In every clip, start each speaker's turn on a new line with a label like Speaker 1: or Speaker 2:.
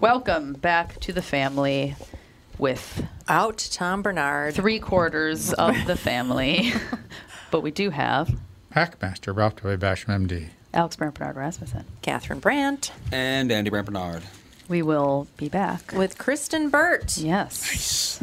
Speaker 1: Welcome back to the family with
Speaker 2: Out Tom Barnard.
Speaker 1: three quarters of the family. but we do have
Speaker 3: Hackmaster brought to you by Basham MD.
Speaker 1: Alex Brant Barnard Rasmussen.
Speaker 2: Catherine Brandt
Speaker 4: And Andy Brant Barnard.
Speaker 1: We will be back.
Speaker 2: with Kristen Burt.
Speaker 1: Yes.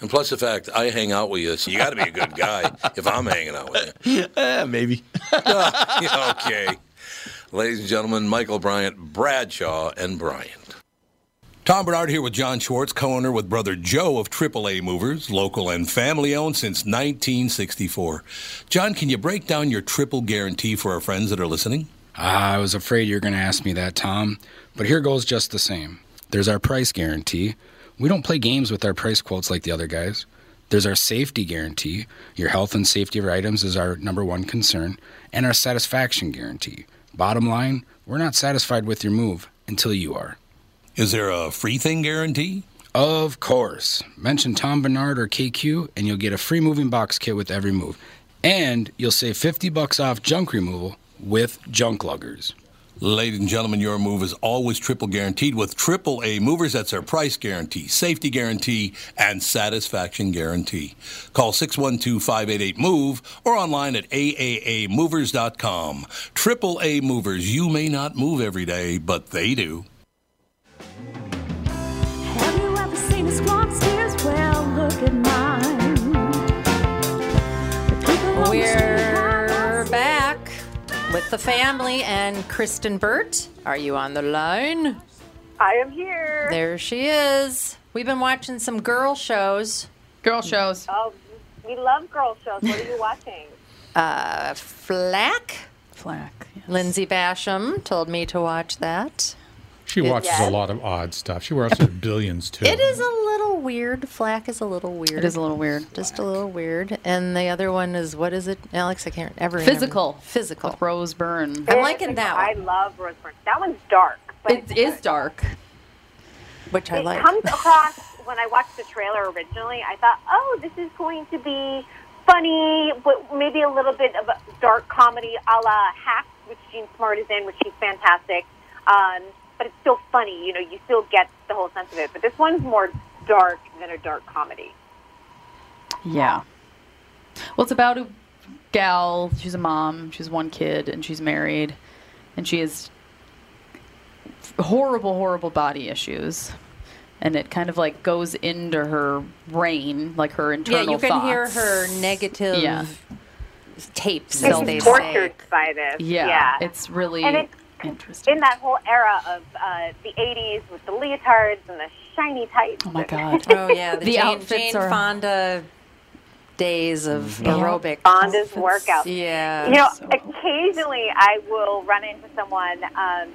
Speaker 5: And plus the fact I hang out with you, so you got to be a good guy if I'm hanging out with you.
Speaker 6: Eh, maybe.
Speaker 5: Yeah, okay. Ladies and gentlemen, Michael Bryant, Bradshaw, and Bryant. Tom Barnard here with John Schwartz, co-owner with brother Joe of AAA Movers, local and family-owned since 1964. John, can you break down your triple guarantee for our friends that are listening?
Speaker 4: Ah, I was afraid you were going to ask me that, Tom. But here goes just the same. There's our price guarantee. We don't play games with our price quotes like the other guys. There's our safety guarantee. Your health and safety of your items is our number one concern. And our satisfaction guarantee. Bottom line, we're not satisfied with your move until you are.
Speaker 5: Is there a free thing guarantee?
Speaker 4: Of course. Mention Tom Barnard or KQ and you'll get a free moving box kit with every move. And you'll save 50 bucks off junk removal with junk luggers.
Speaker 5: Ladies and gentlemen, your move is always triple guaranteed with AAA movers. That's our price guarantee, safety guarantee, and satisfaction guarantee. Call 612-588-MOVE or online at aaamovers.com. AAA movers, you may not move every day, but they do.
Speaker 2: With the family and Kristen Burt. Are you on the line?
Speaker 7: I am here.
Speaker 2: There she is. We've been watching some girl shows.
Speaker 1: Girl shows.
Speaker 7: Oh, we love girl shows. What are you watching?
Speaker 2: Uh, Flack.
Speaker 1: Flack. yes.
Speaker 2: Lindsay Basham told me to watch that.
Speaker 3: She watches
Speaker 2: Yes.
Speaker 3: a lot of odd stuff. She watches billions too.
Speaker 2: It is a little weird. Flack is a little weird.
Speaker 1: It is a little weird.
Speaker 2: Just a little weird. And the other one is what is it, Alex? I can't ever remember.
Speaker 1: Physical.
Speaker 2: Physical.
Speaker 1: With Rose Byrne.
Speaker 2: I'm liking that One.
Speaker 7: I
Speaker 2: one,
Speaker 7: love Rose Byrne. That one's dark. But
Speaker 1: It is dark.
Speaker 2: which I
Speaker 7: it
Speaker 2: like.
Speaker 7: comes across when I watched the trailer originally. I thought, oh, this is going to be funny, but maybe a little bit of a dark comedy, a la Hacks, which Jean Smart is in, which she's fantastic. Um, but it's still funny. You know, you still get the whole sense of it. But this one's more dark than a dark comedy.
Speaker 1: Yeah. Well, it's about a gal. She's a mom. She's one kid, and she's married, and she has horrible, horrible body issues. And it kind of like goes into her brain, like her internal.
Speaker 2: yeah,
Speaker 1: internal
Speaker 2: you can
Speaker 1: thoughts.
Speaker 2: hear her negative
Speaker 1: Yeah.
Speaker 2: tapes,
Speaker 7: It's
Speaker 2: as
Speaker 7: tortured
Speaker 2: say.
Speaker 7: by this.
Speaker 1: Yeah,
Speaker 7: yeah.
Speaker 1: it's really
Speaker 7: And it's
Speaker 1: interesting.
Speaker 7: in that whole era of uh, the 80s with the leotards and the shiny tights.
Speaker 1: oh my god.
Speaker 2: Oh yeah, the,
Speaker 1: The
Speaker 2: Jane,
Speaker 1: outfits
Speaker 2: Jane
Speaker 1: are-
Speaker 2: Fonda days of
Speaker 1: Mm-hmm.
Speaker 2: aerobic.
Speaker 7: Fonda's workouts.
Speaker 2: Yeah.
Speaker 7: You know,
Speaker 1: So
Speaker 7: occasionally I will run into someone um,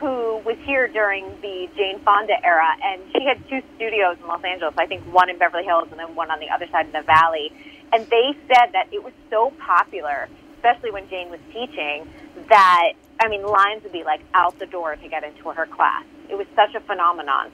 Speaker 7: who was here during the Jane Fonda era, and she had two studios in Los Angeles. I think one in Beverly Hills and then one on the other side in the Valley. And they said that it was so popular, especially when Jane was teaching, that I mean, lines would be like out the door to get into her class. It was such a phenomenon.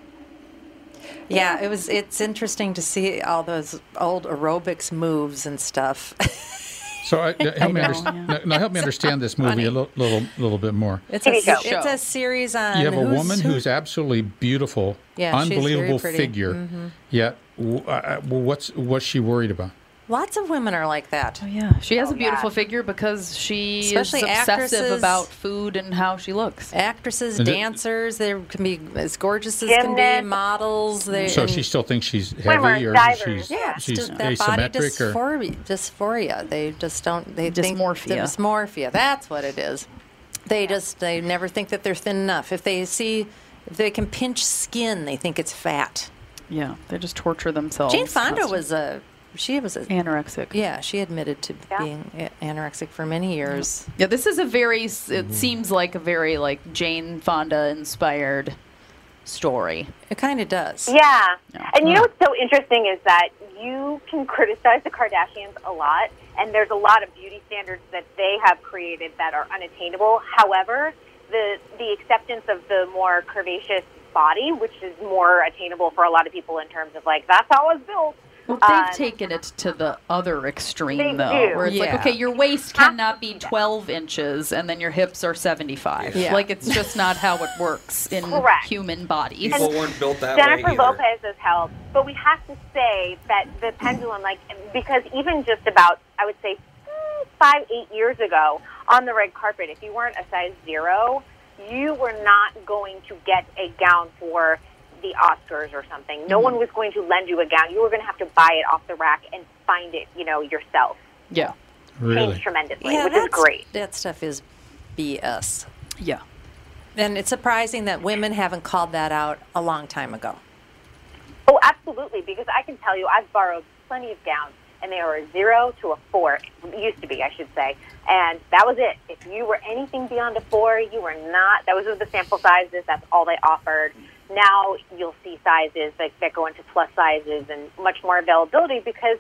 Speaker 2: Yeah, it was. It's interesting to see all those old aerobics moves and stuff.
Speaker 3: So I, help me
Speaker 1: know,
Speaker 3: understand.
Speaker 1: yeah.
Speaker 3: Now help me understand this movie a little, little, little bit more.
Speaker 2: It's a
Speaker 7: show.
Speaker 2: it's a series on.
Speaker 3: You have a
Speaker 2: who's-
Speaker 3: woman
Speaker 2: who-
Speaker 3: who's absolutely beautiful,
Speaker 2: Yeah,
Speaker 3: unbelievable figure.
Speaker 2: Mm-hmm.
Speaker 3: Yet, w- uh, what's what's she worried about?
Speaker 2: Lots of women are like that.
Speaker 1: Oh yeah, she has
Speaker 7: Oh,
Speaker 1: a beautiful
Speaker 7: yeah.
Speaker 1: figure because she
Speaker 2: Especially
Speaker 1: is obsessive about food and how she looks.
Speaker 2: Actresses,
Speaker 3: And
Speaker 2: dancers, they can be as gorgeous as can be. Models. They,
Speaker 3: So she still thinks she's
Speaker 7: Swimmers,
Speaker 3: heavy, or
Speaker 7: divers.
Speaker 3: she's
Speaker 2: Yeah,
Speaker 3: she's
Speaker 2: just that body
Speaker 3: asymmetric, or
Speaker 2: dysphoria, dysphoria. They just don't. They
Speaker 1: Dysmorphia.
Speaker 2: Think, dysmorphia. That's what it is. They just they never think that they're thin enough. If they see, if they can pinch skin, they think it's fat.
Speaker 1: Yeah, they just torture themselves.
Speaker 2: Jane Fonda
Speaker 1: constantly.
Speaker 2: was a. She was a.
Speaker 1: anorexic.
Speaker 2: Yeah, she admitted to
Speaker 7: Yeah.
Speaker 2: being a- anorexic for many years.
Speaker 1: Yeah, this is a very. s- It mm-hmm. seems like a very like Jane Fonda inspired story.
Speaker 2: It kind of does.
Speaker 7: Yeah.
Speaker 1: Yeah.
Speaker 7: And you know what's so interesting is that you can criticize the Kardashians a lot, and there's a lot of beauty standards that they have created that are unattainable. However, the the acceptance of the more curvaceous body, which is more attainable for a lot of people in terms of like that's how I was built.
Speaker 1: Well, they've
Speaker 7: Um,
Speaker 1: taken it to the other extreme, though,
Speaker 7: do.
Speaker 1: where it's
Speaker 2: Yeah.
Speaker 1: like, okay, your waist cannot be 12 inches, and then your hips are 75.
Speaker 2: Yeah.
Speaker 1: Like, it's just not how it works in
Speaker 7: Correct.
Speaker 1: human bodies.
Speaker 7: And
Speaker 8: weren't built that
Speaker 7: Jennifer Lopez has helped, but we have to say that the pendulum, like, because even just about, I would say, five, eight years ago on the red carpet, if you weren't a size zero, you were not going to get a gown for the Oscars or something. No mm-hmm. one was going to lend you a gown. You were going to have to buy it off the rack and find it, you know, yourself.
Speaker 1: yeah.
Speaker 3: really.
Speaker 7: Changed tremendously,
Speaker 2: Yeah,
Speaker 7: which is great.
Speaker 2: That stuff is BS.
Speaker 1: Yeah.
Speaker 2: And it's surprising that women haven't called that out a long time ago.
Speaker 7: Oh, absolutely. Because I can tell you, I've borrowed plenty of gowns, and they are a zero to a four. It used to be, I should say, and that was it. If you were anything beyond a four, you were not. Those were the sample sizes. That's all they offered. Now you'll see sizes that, that go into plus sizes and much more availability because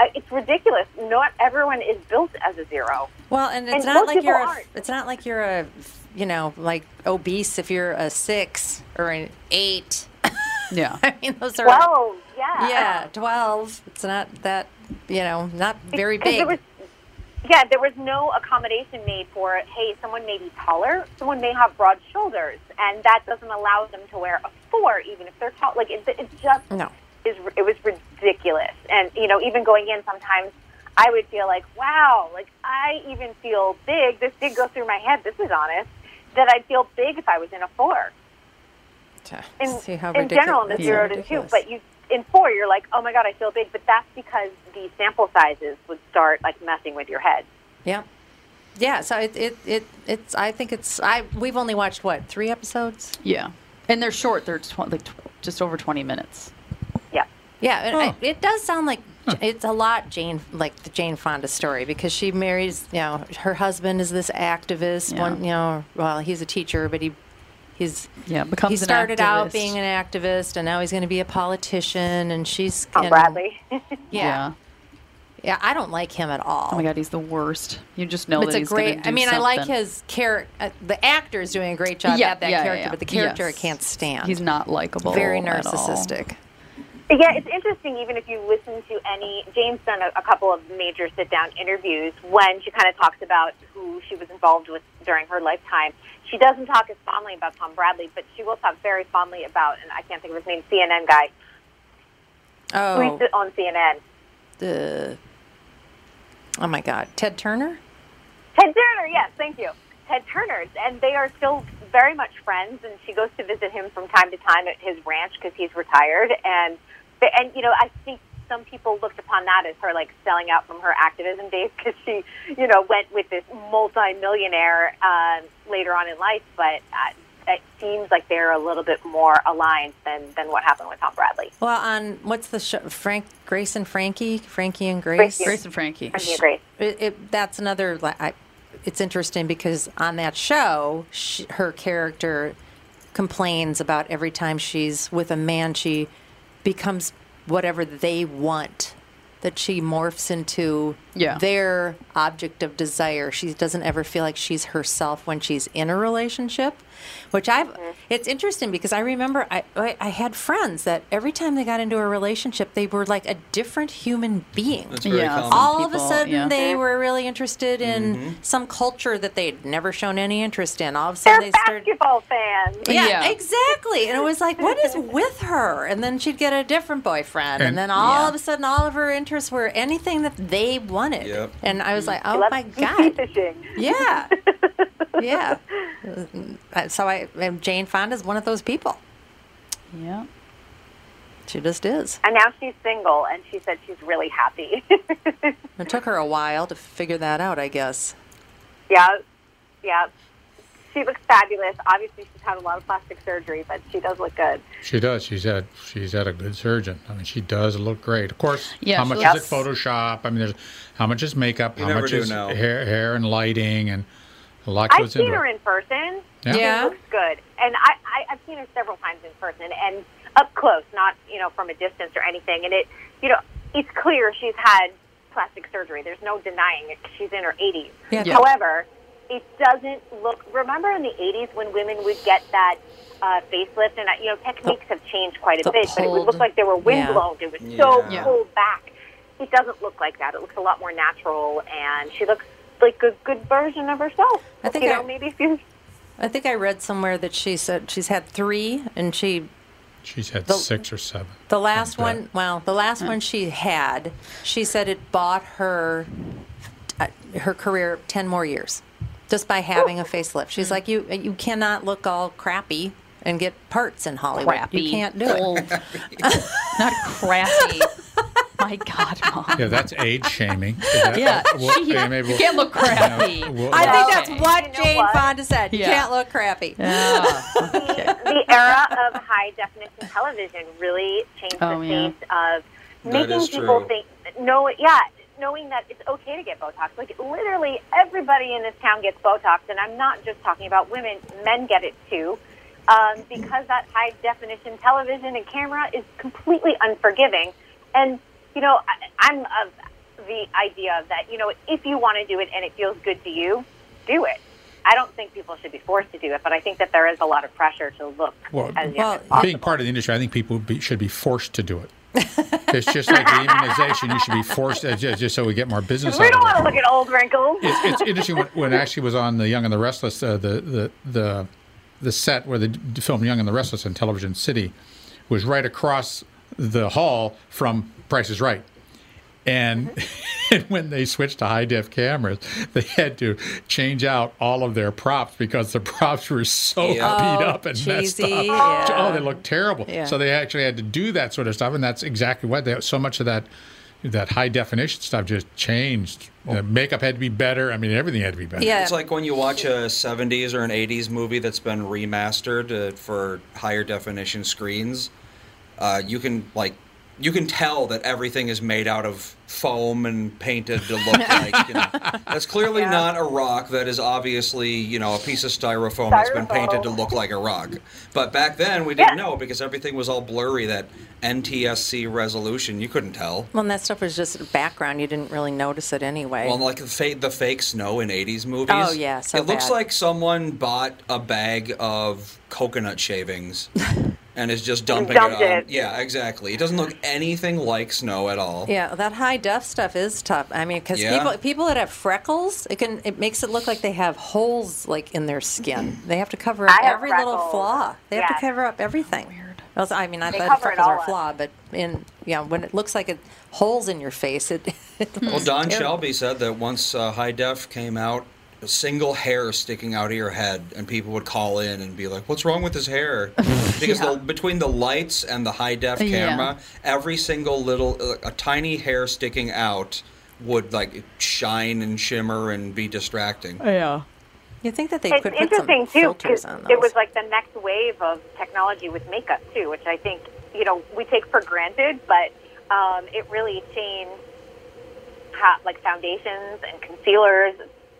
Speaker 7: uh, it's ridiculous. Not everyone is built as a zero.
Speaker 2: Well, and it's
Speaker 7: And
Speaker 2: not like you're a, it's not like you're a you know like obese if you're a six or an eight.
Speaker 1: Yeah.
Speaker 2: I mean those are
Speaker 7: Well, yeah,
Speaker 2: yeah twelve. It's not that you know not very big.
Speaker 7: Yeah, there was no accommodation made for, hey, someone may be taller, someone may have broad shoulders, and that doesn't allow them to wear a four, even if they're tall. Like, it, it just
Speaker 2: no.
Speaker 7: is, it was ridiculous. And, you know, even going in sometimes, I would feel like, wow, like, I even feel big. This did go through my head, this is honest, that I'd feel big if I was in a four. In,
Speaker 2: See how
Speaker 7: in general, in the
Speaker 2: ridiculous-
Speaker 7: zero
Speaker 2: yeah,
Speaker 7: to two, but you in four, you're like, oh my god, I feel big. But that's because the sample sizes would start like messing with your head.
Speaker 2: Yeah. Yeah, so it, it, it it's I think it's I we've only watched what three episodes.
Speaker 1: Yeah. And they're short. They're tw- like tw- just over 20 minutes.
Speaker 7: Yeah.
Speaker 2: Yeah, and I, it does sound like it's a lot Jane like the Jane Fonda story because she marries you know her husband is this activist
Speaker 1: Yeah.
Speaker 2: one you know well he's a teacher but he He's
Speaker 1: Yeah, becomes
Speaker 2: he
Speaker 1: an
Speaker 2: started out being an activist, and now he's going to be a politician. And she's
Speaker 7: Tom
Speaker 2: and-
Speaker 7: Bradley.
Speaker 2: Yeah.
Speaker 1: Yeah.
Speaker 2: yeah, I don't like him at all.
Speaker 1: Oh my god, he's the worst. You just know
Speaker 2: it's
Speaker 1: that
Speaker 2: a
Speaker 1: he's
Speaker 2: great.
Speaker 1: do
Speaker 2: I mean, I like his character. Uh, the actor is doing a great job
Speaker 1: Yeah,
Speaker 2: at that
Speaker 1: yeah, yeah,
Speaker 2: character,
Speaker 1: yeah.
Speaker 2: but the character
Speaker 1: Yes.
Speaker 2: I can't stand.
Speaker 1: He's not likable.
Speaker 2: very
Speaker 1: at all.
Speaker 2: narcissistic.
Speaker 7: Yeah, it's interesting. Even if you listen to any, James done a, a couple of major sit-down interviews when she kind of talks about who she was involved with during her lifetime. She doesn't talk as fondly about Tom Bradley, but she will talk very fondly about, and I can't think of his name, CNN guy
Speaker 2: Oh,
Speaker 7: to on CNN.
Speaker 2: the. Oh my God, Ted Turner.
Speaker 7: Ted Turner, yes, thank you. Ted Turner's, and they are still very much friends. And she goes to visit him from time to time at his ranch because he's retired. And and you know, I think some people looked upon that as her like selling out from her activism days because she, you know, went with this multi-millionaire um, later on in life. But uh, it seems like they're a little bit more aligned than than what happened with Tom Bradley.
Speaker 2: Well, on what's the show? Frank, Grace and Frankie, Frankie and Grace.
Speaker 7: Frankie.
Speaker 1: Grace and Frankie.
Speaker 7: Frankie and Grace.
Speaker 2: It, it, that's another. li- I, it's interesting because on that show, she, her character complains about every time she's with a man, she becomes whatever they want. That she morphs into
Speaker 1: Yeah.
Speaker 2: their object of desire. She doesn't ever feel like she's herself when she's in a relationship, which I've.
Speaker 7: Mm-hmm.
Speaker 2: It's interesting because I remember I, I I had friends that every time they got into a relationship, they were like a different human being
Speaker 8: That's very
Speaker 1: Yeah.
Speaker 8: common.
Speaker 2: all of a sudden
Speaker 1: yeah.
Speaker 2: they were really interested in
Speaker 8: Mm-hmm.
Speaker 2: some culture that they'd never shown any interest in. All of a
Speaker 7: They're
Speaker 2: sudden they started.
Speaker 7: basketball fans.
Speaker 2: Yeah,
Speaker 1: Yeah.
Speaker 2: exactly. And it was like, what is with her? And then she'd get a different boyfriend, and,
Speaker 3: And-
Speaker 2: then all
Speaker 1: Yeah.
Speaker 2: of a sudden, all of her interests were anything that they wanted.
Speaker 8: Yep.
Speaker 2: And I was like, oh my god,
Speaker 7: fishing.
Speaker 2: yeah, yeah. So I, and Jane Fonda's one of those people.
Speaker 1: Yeah.
Speaker 2: She just is.
Speaker 7: And now she's single, and she said she's really happy.
Speaker 2: It took her a while to figure that out, I guess.
Speaker 7: yeah, yeah. She looks fabulous. Obviously, she's had a lot of plastic surgery, but she does look good.
Speaker 3: She does. She's had she's had a good surgeon. I mean, she does look great. Of course,
Speaker 1: Yeah,
Speaker 3: how much
Speaker 1: looks-
Speaker 3: is it Photoshop? I mean, there's how much is makeup?
Speaker 8: You
Speaker 3: how
Speaker 8: never
Speaker 3: much
Speaker 8: do
Speaker 3: is
Speaker 8: know.
Speaker 3: hair, hair and lighting, and a lot
Speaker 7: I've seen
Speaker 3: into
Speaker 7: her
Speaker 3: it.
Speaker 7: in person.
Speaker 3: Yeah.
Speaker 2: Yeah.
Speaker 7: She looks good, and I, I I've seen her several times in person and up close, not you know from a distance or anything. And it, you know, it's clear she's had plastic surgery. There's no denying it. She's in her 80s.
Speaker 2: Yeah.
Speaker 1: Yeah.
Speaker 7: However, it doesn't look. Remember in the 80s when women would get that uh, facelift, and you know techniques have changed quite a
Speaker 2: the
Speaker 7: bit, but it would look like they were
Speaker 2: yeah.
Speaker 7: windblown. It was so
Speaker 8: Yeah.
Speaker 7: pulled back. It doesn't look like that. It looks a lot more natural, and she looks like a good version of herself.
Speaker 2: I think
Speaker 7: you
Speaker 2: I-
Speaker 7: maybe if you
Speaker 2: I think I read somewhere that she said she's had three, and she
Speaker 3: She's had
Speaker 2: The-
Speaker 3: six or seven.
Speaker 2: The last
Speaker 3: Like
Speaker 2: one, well, the last one she had, she said it bought her uh, her career ten more years, just by having a facelift. She's like, you you cannot look all crappy and get parts in Hollywood.
Speaker 1: Crappy.
Speaker 2: You can't do it.
Speaker 1: Not crappy. My God, mom.
Speaker 3: Yeah, that's age shaming. That-
Speaker 1: Yeah,
Speaker 3: well,
Speaker 1: she-
Speaker 3: yeah, maybe
Speaker 1: you
Speaker 3: we'll-
Speaker 1: can't look crappy.
Speaker 3: Yeah, we'll-
Speaker 2: I think
Speaker 1: Okay.
Speaker 2: that's what
Speaker 7: You know
Speaker 2: Jane
Speaker 7: what?
Speaker 2: Fonda said. You can't look crappy.
Speaker 1: Yeah.
Speaker 7: the era of high definition television really changed
Speaker 1: Oh,
Speaker 7: the
Speaker 1: yeah.
Speaker 7: face of
Speaker 8: That
Speaker 7: making people
Speaker 8: true.
Speaker 7: think no yeah knowing that it's okay to get botox like literally everybody in this town gets botox and i'm not just talking about women men get it too um, because that high definition television and camera is completely unforgiving and you know I, i'm of the idea that you know if you want to do it and it feels good to you do it I don't think people should be forced to do it, but I think that there is a lot of pressure to look
Speaker 3: Well,
Speaker 7: as
Speaker 2: well,
Speaker 7: as possible.
Speaker 3: being part of the industry, I think people be, should be forced to do it. it's just like the immunization; you should be forced uh, just, just so we get more business.
Speaker 7: we
Speaker 3: out
Speaker 7: don't want to look at old wrinkles.
Speaker 3: it's, it's interesting when, when Ashley was on the Young and the Restless, uh, the the the the set where they d- filmed Young and the Restless in Television City was right across the hall from Price is Right. And, and when they switched to high def cameras, they had to change out all of their props because the props were so
Speaker 8: Yeah.
Speaker 3: beat
Speaker 2: Oh,
Speaker 3: up and messed up.
Speaker 2: yeah.
Speaker 3: Oh, they looked terrible.
Speaker 2: Yeah.
Speaker 3: So they actually had to do that sort of stuff, and that's exactly what they. So much of that that high definition stuff just changed. The makeup had to be better. I mean, everything had to be better.
Speaker 2: Yeah.
Speaker 8: It's like when you watch a 70s or an 80s movie that's been remastered uh, for higher definition screens. Uh, you can like you can tell that everything is made out of foam and painted to look like you know that's clearly
Speaker 7: Yeah.
Speaker 8: not a rock that is obviously you know a piece of styrofoam that's been painted to look like a rock but back then we didn't
Speaker 7: Yeah.
Speaker 8: know because everything was all blurry that ntsc resolution you couldn't tell
Speaker 2: Well, and that stuff was just background. You didn't really notice it anyway.
Speaker 8: well, like the fake, the fake snow in '80s movies.
Speaker 2: Oh, yeah, so
Speaker 8: it looks like someone bought a bag of coconut shavings and is just dumping it on.
Speaker 7: it.
Speaker 8: Yeah, exactly. It doesn't look anything like snow at all.
Speaker 2: Yeah, that high def stuff is tough. I mean, because
Speaker 8: Yeah.
Speaker 2: people people that have freckles, it can it makes it look like they have holes like in their skin. They have to cover up
Speaker 7: I have
Speaker 2: every little flaw. They have
Speaker 7: Yes.
Speaker 2: to cover up everything. Weird. I mean, I
Speaker 7: They
Speaker 2: thought freckles
Speaker 7: all
Speaker 2: are a flaw, but in yeah, when it looks like it holes in your face, it. it
Speaker 8: Well, Don
Speaker 2: terrible.
Speaker 8: Shelby said that once uh, high def came out, a single hair sticking out of your head, and people would call in and be like, "What's wrong with his hair?" Because the, between the lights and the high def
Speaker 1: Yeah.
Speaker 8: camera, every single little uh, a tiny hair sticking out would like shine and shimmer and be distracting.
Speaker 1: Yeah.
Speaker 2: You think that they
Speaker 7: it's
Speaker 2: could put some
Speaker 7: too
Speaker 2: filters on those?
Speaker 7: it was like the next wave of technology with makeup too, which I think you know we take for granted, but um, it really changed how, like foundations and concealers,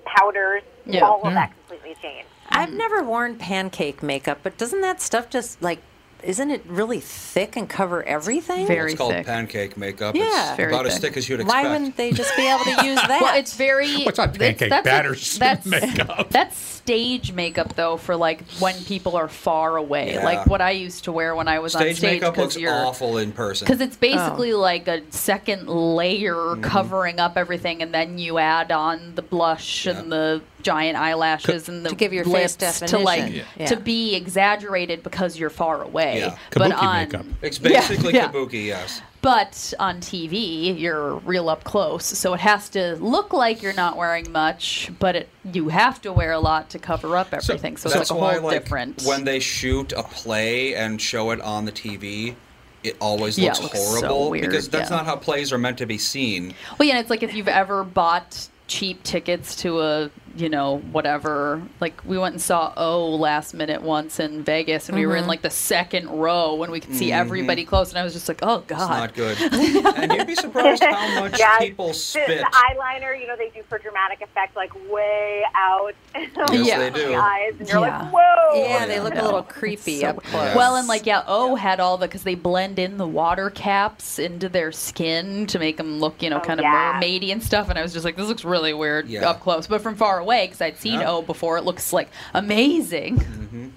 Speaker 7: powders,
Speaker 1: Yeah.
Speaker 7: all of
Speaker 3: Yeah.
Speaker 7: that completely changed.
Speaker 2: I've never worn pancake makeup, but doesn't that stuff just like isn't it really thick and cover everything?
Speaker 1: Very
Speaker 8: it's called
Speaker 1: thick.
Speaker 8: pancake makeup.
Speaker 2: Yeah.
Speaker 8: it's
Speaker 1: Very
Speaker 8: about as
Speaker 1: thick.
Speaker 8: thick as you'd expect.
Speaker 2: Why wouldn't they just be able to use that?
Speaker 1: Well, it's very.
Speaker 3: What's on
Speaker 1: it's-
Speaker 3: pancake
Speaker 1: that's
Speaker 3: batters
Speaker 1: That's
Speaker 3: makeup?
Speaker 1: That's stage makeup though for like when people are far away,
Speaker 8: Yeah.
Speaker 1: like what I used to wear when I was on
Speaker 8: Stage
Speaker 1: stage.
Speaker 8: makeup
Speaker 1: 'cause
Speaker 8: looks
Speaker 1: you're,
Speaker 8: awful in person.
Speaker 1: Because it's basically like a second layer
Speaker 8: Mm-hmm.
Speaker 1: covering up everything, and then you add on the blush and the giant eyelashes and the
Speaker 2: To give your face
Speaker 1: lips to like
Speaker 2: definition. Yeah.
Speaker 1: to be exaggerated because you're far away.
Speaker 8: Yeah.
Speaker 1: But
Speaker 3: Kabuki
Speaker 1: on
Speaker 3: makeup.
Speaker 8: It's basically
Speaker 1: yeah.
Speaker 8: kabuki, yes.
Speaker 1: but on TV, you're real up close, so it has to look like you're not wearing much, but it, you have to wear a lot to cover up everything. So,
Speaker 8: That's
Speaker 1: it's like a
Speaker 8: why,
Speaker 1: whole
Speaker 8: like,
Speaker 1: different.
Speaker 8: when they shoot a play and show it on the TV, it always
Speaker 1: Yeah,
Speaker 8: looks,
Speaker 1: it looks so
Speaker 8: horrible
Speaker 1: weird,
Speaker 8: because that's
Speaker 1: yeah.
Speaker 8: not how plays are meant to be seen.
Speaker 1: Well, yeah, it's like if you've ever bought cheap tickets to a, you know, whatever. Like we went and saw O last minute once in Vegas, and we
Speaker 2: Mm-hmm.
Speaker 1: were in like the second row when we could see everybody close, and I was just like, oh
Speaker 8: It's
Speaker 1: god.
Speaker 8: not good. and you'd be surprised how much
Speaker 7: Yeah,
Speaker 8: people
Speaker 7: the,
Speaker 8: spit.
Speaker 7: the eyeliner, you know, they do for dramatic effect, like way out.
Speaker 8: Yes,
Speaker 1: Yeah.
Speaker 8: they do.
Speaker 7: Eyes, and you're
Speaker 1: Yeah.
Speaker 7: like, whoa.
Speaker 2: yeah, they look a little creepy
Speaker 1: So-
Speaker 2: up close.
Speaker 1: Well, and like yeah, O had all the because they blend in the water caps into their skin to make them look, you know,
Speaker 7: Oh,
Speaker 1: kind of
Speaker 7: yeah.
Speaker 1: mermaidy and stuff. And I was just like, this looks really weird
Speaker 8: Yeah.
Speaker 1: up close, but from far away because I'd seen
Speaker 8: Yeah.
Speaker 1: O before, it looks like amazing. Mm-hmm.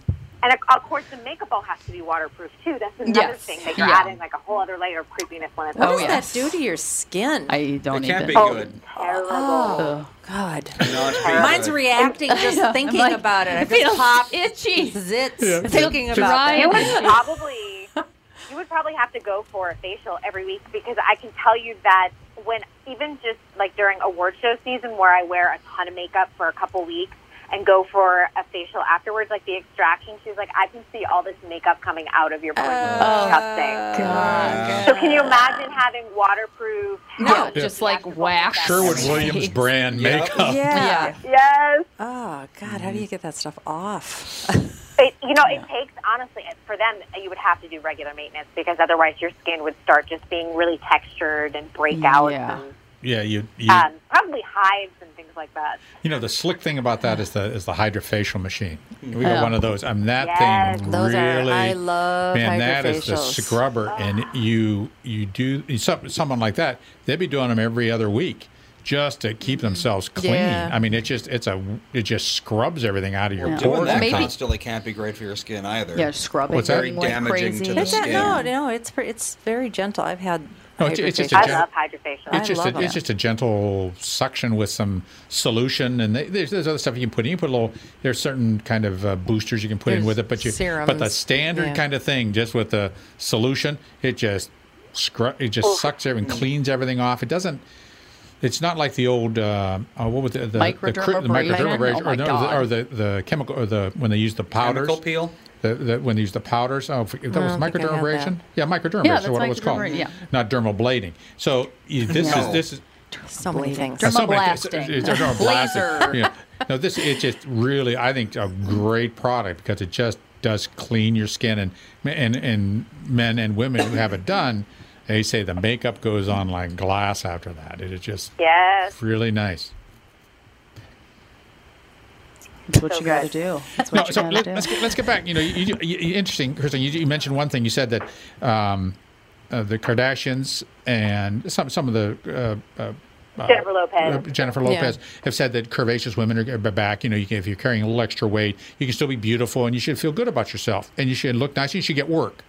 Speaker 7: And of- of course, the makeup all has to be waterproof too. That's another
Speaker 1: Yes.
Speaker 7: thing that you're
Speaker 1: Yeah.
Speaker 7: adding like a whole other layer of creepiness when it's
Speaker 2: what
Speaker 1: Oh,
Speaker 2: does
Speaker 1: yes.
Speaker 2: that do to your skin?
Speaker 1: I don't
Speaker 8: It can't
Speaker 1: even.
Speaker 8: be
Speaker 7: Oh,
Speaker 8: good.
Speaker 7: terrible.
Speaker 1: Ugh.
Speaker 2: God.
Speaker 8: Not be
Speaker 2: Mine's reacting just
Speaker 1: know.
Speaker 2: thinking
Speaker 1: like,
Speaker 2: about it. I
Speaker 1: it feels
Speaker 2: just popped
Speaker 1: itchy.
Speaker 2: zits thinking about
Speaker 1: dry.
Speaker 7: You
Speaker 2: that.
Speaker 7: would probably, you would probably have to go for a facial every week because I can tell you that when even just like during award show season where I wear a ton of makeup for a couple weeks and go for a facial afterwards, like the extraction, she's like, I can see all this makeup coming out of your pores. It's oh, disgusting.
Speaker 1: God.
Speaker 7: So can you imagine having waterproof?
Speaker 1: No,
Speaker 7: house
Speaker 1: just like
Speaker 7: have
Speaker 1: wax.
Speaker 3: Sherwood Williams brand
Speaker 8: Yep.
Speaker 3: makeup.
Speaker 2: Yeah.
Speaker 7: Yes.
Speaker 2: Oh God, how do you get that stuff off?
Speaker 7: It, you know, it takes honestly for them. You would have to do regular maintenance because otherwise your skin would start just being really textured and break out,
Speaker 1: Yeah.
Speaker 7: and
Speaker 3: Yeah, you you,
Speaker 7: um, probably hives and things like that.
Speaker 3: you know the slick thing about that is the is the hydrofacial machine. We
Speaker 1: Yeah.
Speaker 3: got one of those. I mean that
Speaker 7: Yes.
Speaker 3: thing
Speaker 2: Those are-
Speaker 3: really.
Speaker 2: I love
Speaker 3: man, that is the
Speaker 2: hydrofacials.
Speaker 3: scrubber, and you you do some, someone like that. They'd be doing them every other week just to keep themselves clean.
Speaker 2: Yeah.
Speaker 3: I mean, it just it's a it just scrubs everything out of your
Speaker 1: Yeah.
Speaker 8: Doing
Speaker 3: pores.
Speaker 8: that
Speaker 1: Maybe-
Speaker 8: constantly can't be great for your skin either.
Speaker 1: Yeah, scrubbing
Speaker 3: What's that?
Speaker 8: Very
Speaker 1: like
Speaker 8: damaging
Speaker 1: crazy.
Speaker 8: to the
Speaker 2: It's not,
Speaker 8: skin.
Speaker 2: no, no, it's it's very gentle. I've had.
Speaker 3: No, it's- it's just a
Speaker 7: I
Speaker 3: gen-
Speaker 7: love hydrofacial.
Speaker 3: It's just
Speaker 2: love
Speaker 3: a, it's just a gentle suction with some solution, and they, there's, there's other stuff you can put in. You can put a little. There's certain kind of uh, boosters you can put in with it, but you serums. but the standard
Speaker 2: yeah.
Speaker 3: kind of thing, just with the solution, it just scrub, it just sucks everything, and cleans everything off. It doesn't. It's not like the old uh, uh, what was the the, the, cri- the
Speaker 1: Microdermabrasion?
Speaker 3: microdermabrasion,
Speaker 1: Oh
Speaker 3: or, no, or the the chemical or the when they use the powders.
Speaker 8: Chemical peel.
Speaker 3: The, the, when they use the powders, oh, that was
Speaker 2: don't think I had
Speaker 3: microdermabrasion.
Speaker 2: that.
Speaker 3: Yeah, microdermabrasion
Speaker 1: Yeah,
Speaker 3: is
Speaker 1: that's
Speaker 3: what it was called.
Speaker 1: microdermabrasion, yeah.
Speaker 3: Not dermal blading. So this
Speaker 8: No.
Speaker 3: is this is
Speaker 2: So many things.
Speaker 1: Derma
Speaker 3: somebody-
Speaker 1: blasting.
Speaker 3: it's- it's derma blasting.
Speaker 1: Laser.
Speaker 3: No, this it's just really I think a great product because it just does clean your skin and and and men and women who have it done, They say the makeup goes on like glass after that. It is just
Speaker 7: Yes.
Speaker 3: really nice.
Speaker 1: That's what
Speaker 7: So
Speaker 1: you got to do. That's
Speaker 3: No,
Speaker 1: what you
Speaker 3: so
Speaker 1: got
Speaker 3: let,
Speaker 1: to
Speaker 3: us
Speaker 1: do.
Speaker 3: get, let's get back. You know, you, you, you, interesting, Kristen. You, you mentioned one thing. You said that um, uh, the Kardashians and some some of the uh, uh,
Speaker 7: Jennifer Lopez.
Speaker 3: uh, Jennifer Lopez have said that curvaceous women are are back. You know, you can, if you're carrying a little extra weight, you can still be beautiful, and you should feel good about yourself, and you should look nice. And you should get work.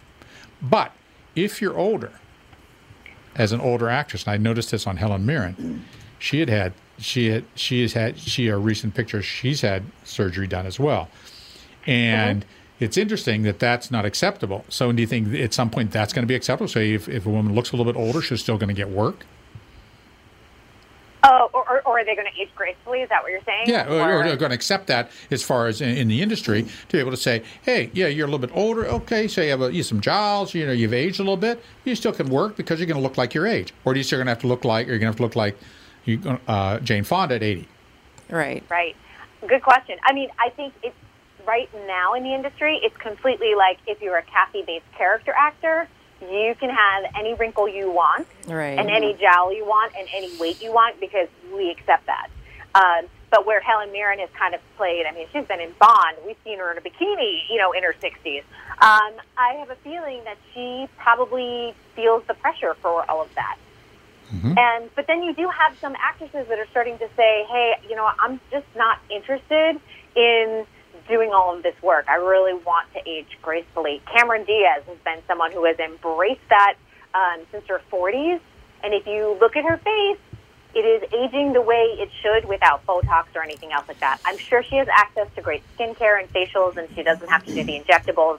Speaker 3: But if you're older, as an older actress, and I noticed this on Helen Mirren, she had had she had she has had she a recent picture she's had surgery done as well, and uh-huh. it's interesting that that's not acceptable. So, do you think at some point that's going to be acceptable? So, if, if a woman looks a little bit older, she's still going to get work?
Speaker 7: Oh, or, or, or are they going to age gracefully? Is that what you're saying?
Speaker 3: Yeah, or, or they're going to accept that as far as in, in the industry to be able to say, hey, yeah, you're a little bit older. Okay, so you have, a, you have some jowls. You know, you've aged a little bit. You still can work because you're going to look like your age, or are you still going to have to look like, or you're going to have to look like you, uh, Jane Fonda at 80?
Speaker 2: Right.
Speaker 7: Right. Good question. I mean, I think it's right now in the industry, it's completely like if you're a Kathy Bates character actor, you can have any wrinkle you want
Speaker 2: Right.
Speaker 7: and any jowl you want and any weight you want because we accept that. Um, but where Helen Mirren has kind of played, I mean, she's been in Bond. We've seen her in a bikini, you know, in her 60s. Um, I have a feeling that she probably feels the pressure for all of that. And but then you do have some actresses that are starting to say, "Hey, you know, I'm just not interested in doing all of this work. I really want to age gracefully." Cameron Diaz has been someone who has embraced that um, since her 40s, and if you look at her face, it is aging the way it should without Botox or anything else like that. I'm sure she has access to great skincare and facials, and she doesn't have to do the injectables.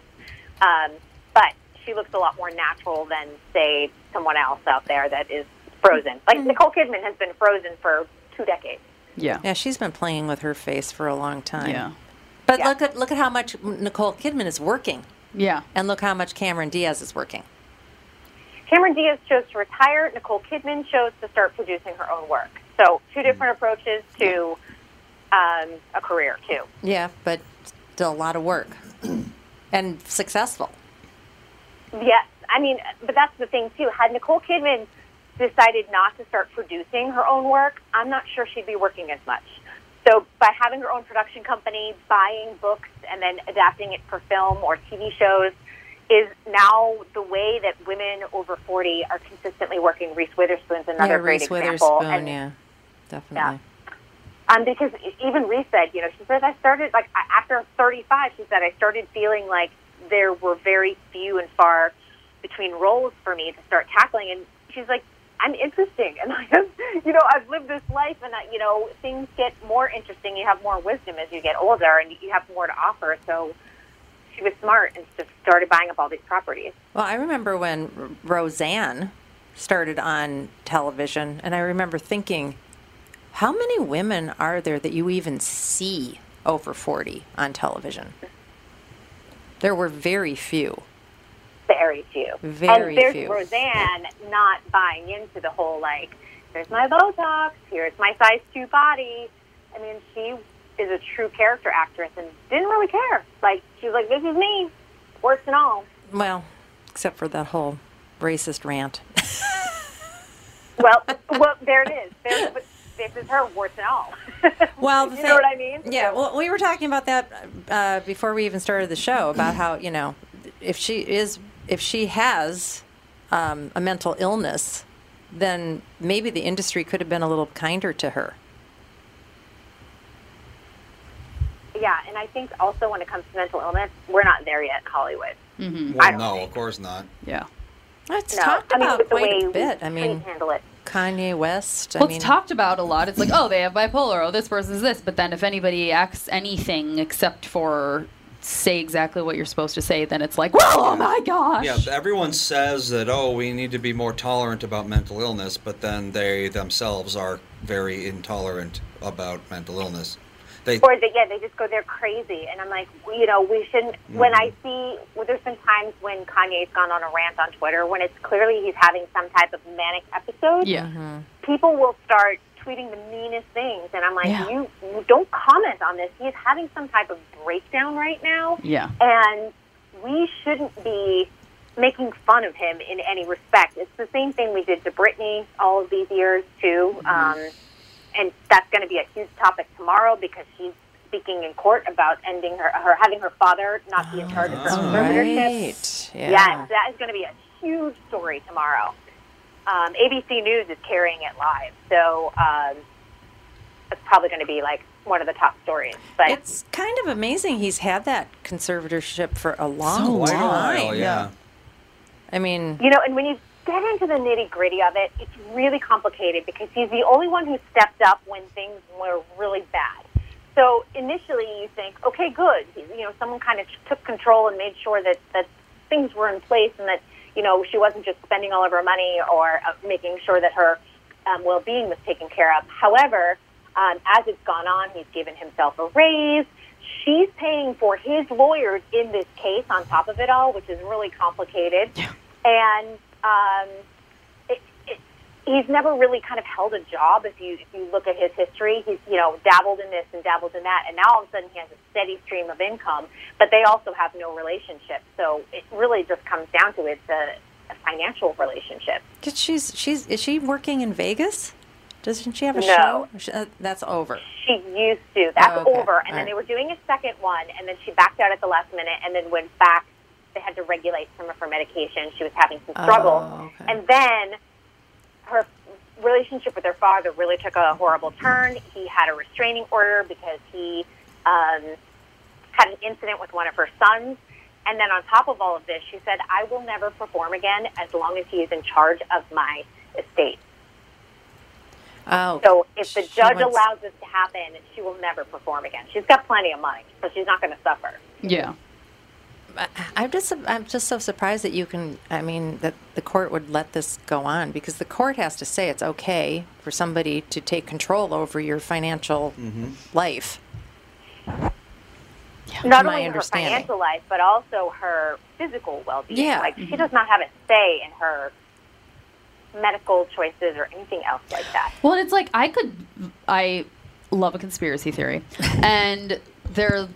Speaker 7: Um, but she looks a lot more natural than, say, someone else out there that is frozen. Like Nicole Kidman has been frozen for two decades.
Speaker 1: Yeah.
Speaker 2: Yeah, she's been playing with her face for a long time.
Speaker 1: Yeah.
Speaker 2: But look at look at how much Nicole Kidman is working.
Speaker 1: Yeah.
Speaker 2: And look how much Cameron Diaz is working.
Speaker 7: Cameron Diaz chose to retire. Nicole Kidman chose to start producing her own work. So two different approaches to um, a career, too.
Speaker 2: Yeah, but still a lot of work. and successful.
Speaker 7: Yes, I mean, but that's the thing too. Had Nicole Kidman decided not to start producing her own work, I'm not sure she'd be working as much. So by having her own production company, buying books, and then adapting it for film or TV shows is now the way that women over 40 are consistently working. Reese Witherspoon's another
Speaker 2: yeah,
Speaker 7: great
Speaker 2: Reese
Speaker 7: example.
Speaker 2: Witherspoon,
Speaker 7: And-
Speaker 2: yeah. Definitely.
Speaker 7: um, because even Reese said, you know, she says I started like I- after 35. She said I started feeling like there were very few and far between roles for me to start tackling, and she's like, I'm interesting, and I have, you know, I've lived this life, and I, you know, things get more interesting. You have more wisdom as you get older, and you have more to offer. So she was smart and just started buying up all these properties.
Speaker 2: Well, I remember when Roseanne started on television, and I remember thinking, how many women are there that you even see over 40 on television? There were very few.
Speaker 7: Very few.
Speaker 2: Very
Speaker 7: and there's
Speaker 2: few.
Speaker 7: Roseanne not buying into the whole like, there's my Botox, here's my size two body. I mean, she is a true character actress and didn't really care. Like she's like, this is me, warts and all.
Speaker 2: Well, except for that whole racist rant.
Speaker 7: Well, well, there it is. There, but this is her warts and all.
Speaker 2: Well,
Speaker 7: you
Speaker 2: thing-
Speaker 7: know what I mean?
Speaker 2: Yeah, well, we were talking about that uh, before we even started the show about how you know if she is if she has um, a mental illness, then maybe the industry could have been a little kinder to her.
Speaker 7: Yeah, and I think also when it comes to mental illness, we're not there yet in Hollywood.
Speaker 1: Mm-hmm.
Speaker 8: Well,
Speaker 7: don't
Speaker 8: no, of course not.
Speaker 1: Yeah.
Speaker 2: It's
Speaker 7: No,
Speaker 2: talked
Speaker 7: I mean,
Speaker 2: about
Speaker 7: the
Speaker 2: quite
Speaker 7: way
Speaker 2: a bit. I mean,
Speaker 7: handle it.
Speaker 2: Kanye West. I
Speaker 1: Well,
Speaker 2: mean,
Speaker 1: it's talked about a lot. It's like, oh, they have bipolar. Oh, this person's this. But then if anybody acts anything except for say exactly what you're supposed to say, then it's like, well, oh my gosh.
Speaker 8: Yeah, everyone says that, oh, we need to be more tolerant about mental illness, but then they themselves are very intolerant about mental illness. They,
Speaker 7: or they yeah they just go there crazy and i'm like you know we shouldn't mm-hmm. when i see well, there's been times when kanye's gone on a rant on twitter when it's clearly he's having some type of manic episode
Speaker 1: Yeah. Mm-hmm.
Speaker 7: people will start tweeting the meanest things and i'm like
Speaker 1: Yeah.
Speaker 7: you, you don't comment on this he's having some type of breakdown right now
Speaker 1: Yeah.
Speaker 7: and we shouldn't be making fun of him in any respect. It's the same thing we did to Britney all of these years too, um, and that's going to be a huge topic tomorrow because she's speaking in court about ending her, her having her father not be in charge of her conservatorship.
Speaker 2: Right. Yeah.
Speaker 7: Yes, that is going to be a huge story tomorrow. Um, ABC News is carrying it live, so um, it's probably going to be like one of the top stories. But
Speaker 2: It's kind of amazing he's had that conservatorship for a long
Speaker 8: So
Speaker 2: time.
Speaker 8: long, yeah.
Speaker 2: I mean,
Speaker 7: You know, and when you get into the nitty gritty of it, it's really complicated because he's the only one who stepped up when things were really bad. So initially, you think, okay, good. You know, someone kind of took control and made sure that that things were in place and that you know she wasn't just spending all of her money or uh, making sure that her um, well-being was taken care of. However, um, as it's gone on, he's given himself a raise. She's paying for his lawyers in this case on top of it all, which is really complicated. And um, he's never really kind of held a job. If you if you look at his history, he's you know dabbled in this and dabbled in that, and now all of a sudden he has a steady stream of income. But they also have no relationship, so it really just comes down to it's a, a financial relationship.
Speaker 2: 'cause she's she's is she working in Vegas? Doesn't she have a
Speaker 7: No.
Speaker 2: show? Sh- uh, That's over.
Speaker 7: She used to. That's
Speaker 2: Oh, okay.
Speaker 7: over. And
Speaker 2: All
Speaker 7: then they were doing a second one, and then she backed out at the last minute, and then went back. They had to regulate some of her medication. She was having some struggle,
Speaker 2: Oh, okay.
Speaker 7: and then her relationship with her father really took a horrible turn. He had a restraining order because he um, had an incident with one of her sons. And then on top of all of this, she said, "I will never perform again as long as he is in charge of my estate."
Speaker 2: Oh,
Speaker 7: So if the judge
Speaker 2: wants-
Speaker 7: allows this to happen, she will never perform again. She's got plenty of money, so she's not going to suffer.
Speaker 1: Yeah.
Speaker 2: I- I'm just I'm just so surprised that you can. I mean, that the court would let this go on because the court has to say it's okay for somebody to take control over your financial mm-hmm. life.
Speaker 7: Not
Speaker 2: my
Speaker 7: only her financial life, but also her physical well-being.
Speaker 2: Yeah.
Speaker 7: Like she mm-hmm. does not have a say in her medical choices or anything else like that.
Speaker 1: Well, it's like I could, I love a conspiracy theory, and there,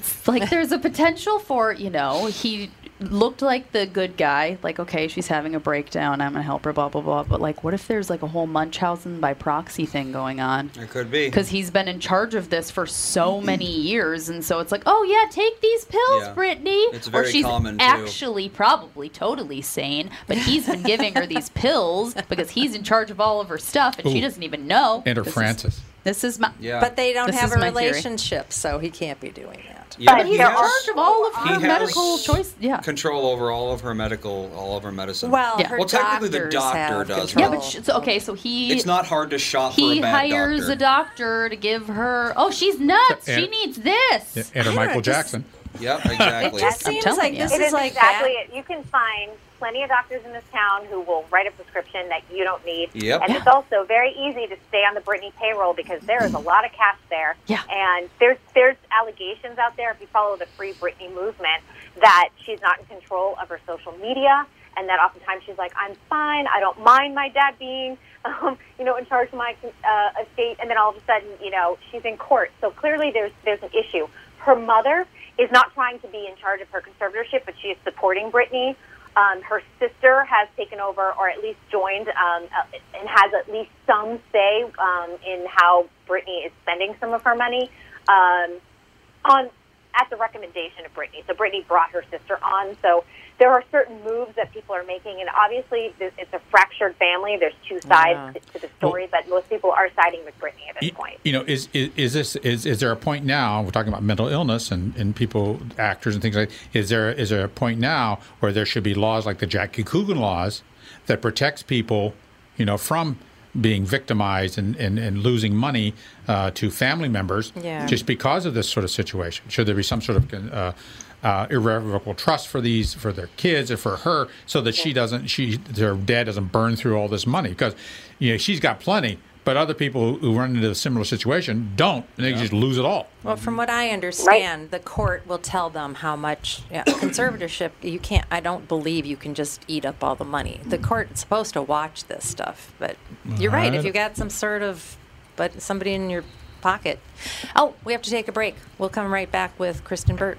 Speaker 1: it's like there's a potential for you know he looked like the good guy, like okay she's having a breakdown, I'm gonna help her, blah blah blah. But like, what if there's like a whole Munchausen by proxy thing going on?
Speaker 8: It could be.
Speaker 1: Because he's been in charge of this for so many years, and so it's like, oh yeah, take these pills,
Speaker 8: Yeah.
Speaker 1: Britney.
Speaker 8: It's
Speaker 1: or she's
Speaker 8: common, too.
Speaker 1: actually probably totally sane, but he's been giving her these pills because he's in charge of all of her stuff, and she
Speaker 3: Ooh.
Speaker 1: doesn't even know.
Speaker 3: And her
Speaker 1: This is-
Speaker 3: Francis.
Speaker 1: This is my.
Speaker 8: Yeah.
Speaker 2: But they don't
Speaker 1: This
Speaker 2: have
Speaker 1: is
Speaker 2: a
Speaker 1: my theory.
Speaker 2: relationship, so he can't be doing that.
Speaker 8: yeah,
Speaker 7: But
Speaker 8: he
Speaker 1: He's in
Speaker 8: has
Speaker 1: charge of all of
Speaker 8: He
Speaker 1: her
Speaker 8: has-
Speaker 1: medical choice. Yeah.
Speaker 8: control over all of her medical, all of her medicine.
Speaker 2: Well,
Speaker 1: Yeah.
Speaker 2: her
Speaker 8: Well, technically the
Speaker 2: doctors
Speaker 8: doctor
Speaker 2: have
Speaker 8: does,
Speaker 1: Yeah, but sh- so, okay, so he
Speaker 8: it's not hard to shop for
Speaker 1: he
Speaker 8: a bad
Speaker 1: hires
Speaker 8: doctor.
Speaker 1: a doctor to give her. Oh, she's nuts.
Speaker 3: And-
Speaker 1: she needs this.
Speaker 3: And her Michael
Speaker 2: know, just-
Speaker 3: Jackson.
Speaker 8: Yep, exactly.
Speaker 2: It just
Speaker 1: I'm
Speaker 2: seems like
Speaker 1: you.
Speaker 2: this
Speaker 7: It
Speaker 2: is
Speaker 7: is
Speaker 2: like
Speaker 7: exactly
Speaker 2: that.
Speaker 7: it. You can find plenty of doctors in this town who will write a prescription that you don't need.
Speaker 8: Yep.
Speaker 7: And
Speaker 1: Yeah.
Speaker 7: it's also very easy to stay on the Britney payroll because there is a lot of cash there.
Speaker 1: Yeah.
Speaker 7: And there's there's allegations out there if you follow the Free Britney movement that she's not in control of her social media and that oftentimes she's like, I'm fine. I don't mind my dad being, um, you know, in charge of my uh, estate. And then all of a sudden, you know, she's in court. So clearly there's there's an issue. Her mother is not trying to be in charge of her conservatorship, but she is supporting Britney. Um, her sister has taken over, or at least joined, um, uh, and has at least some say um, in how Britney is spending some of her money um, on at the recommendation of Britney. So Britney brought her sister on. So there are certain moves that people are making, and obviously it's a fractured family. There's two sides
Speaker 2: Yeah.
Speaker 7: to, to the story, but most people are siding with Britney at this
Speaker 3: Y-
Speaker 7: point.
Speaker 3: You know, is, is is this is is there a point now? We're talking about mental illness and, and people, actors and things like. Is there is there a point now where there should be laws like the Jackie Coogan laws that protects people, you know, from being victimized and, and, and losing money uh, to family members
Speaker 2: Yeah.
Speaker 3: just because of this sort of situation? Should there be some sort of uh, uh, irrevocable trust for these for their kids or for her so that she doesn't she their dad doesn't burn through all this money because you know she's got plenty but other people who run into a similar situation don't and they just lose it all
Speaker 2: Well, from what I understand, the court will tell them how much yeah, conservatorship. You can't. I don't believe you can just eat up all the money. The court is supposed to watch this stuff, but you're right. If you got some sort of, but somebody in your pocket. Oh, we have to take a break. We'll come right back with Kristen Burt.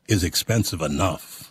Speaker 5: is expensive enough.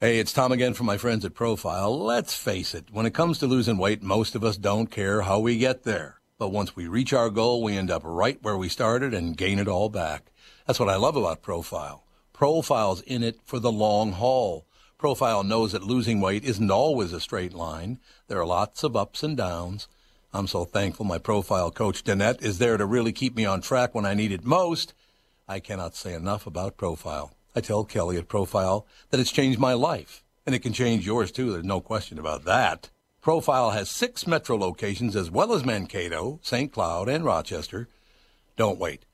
Speaker 5: Hey, it's Tom again from my friends at Profile. Let's face it, when it comes to losing weight, most of us don't care how we get there. But once we reach our goal, we end up right where we started and gain it all back. That's what I love about Profile. Profile's in it for the long haul. Profile knows that losing weight isn't always a straight line. There are lots of ups and downs. I'm so thankful my Profile coach, Danette, is there to really keep me on track when I need it most. I cannot say enough about Profile. I tell Kelly at Profile that it's changed my life, and it can change yours too. There's no question about that. Profile has six metro locations as well as Mankato, St. Cloud, and Rochester. Don't wait.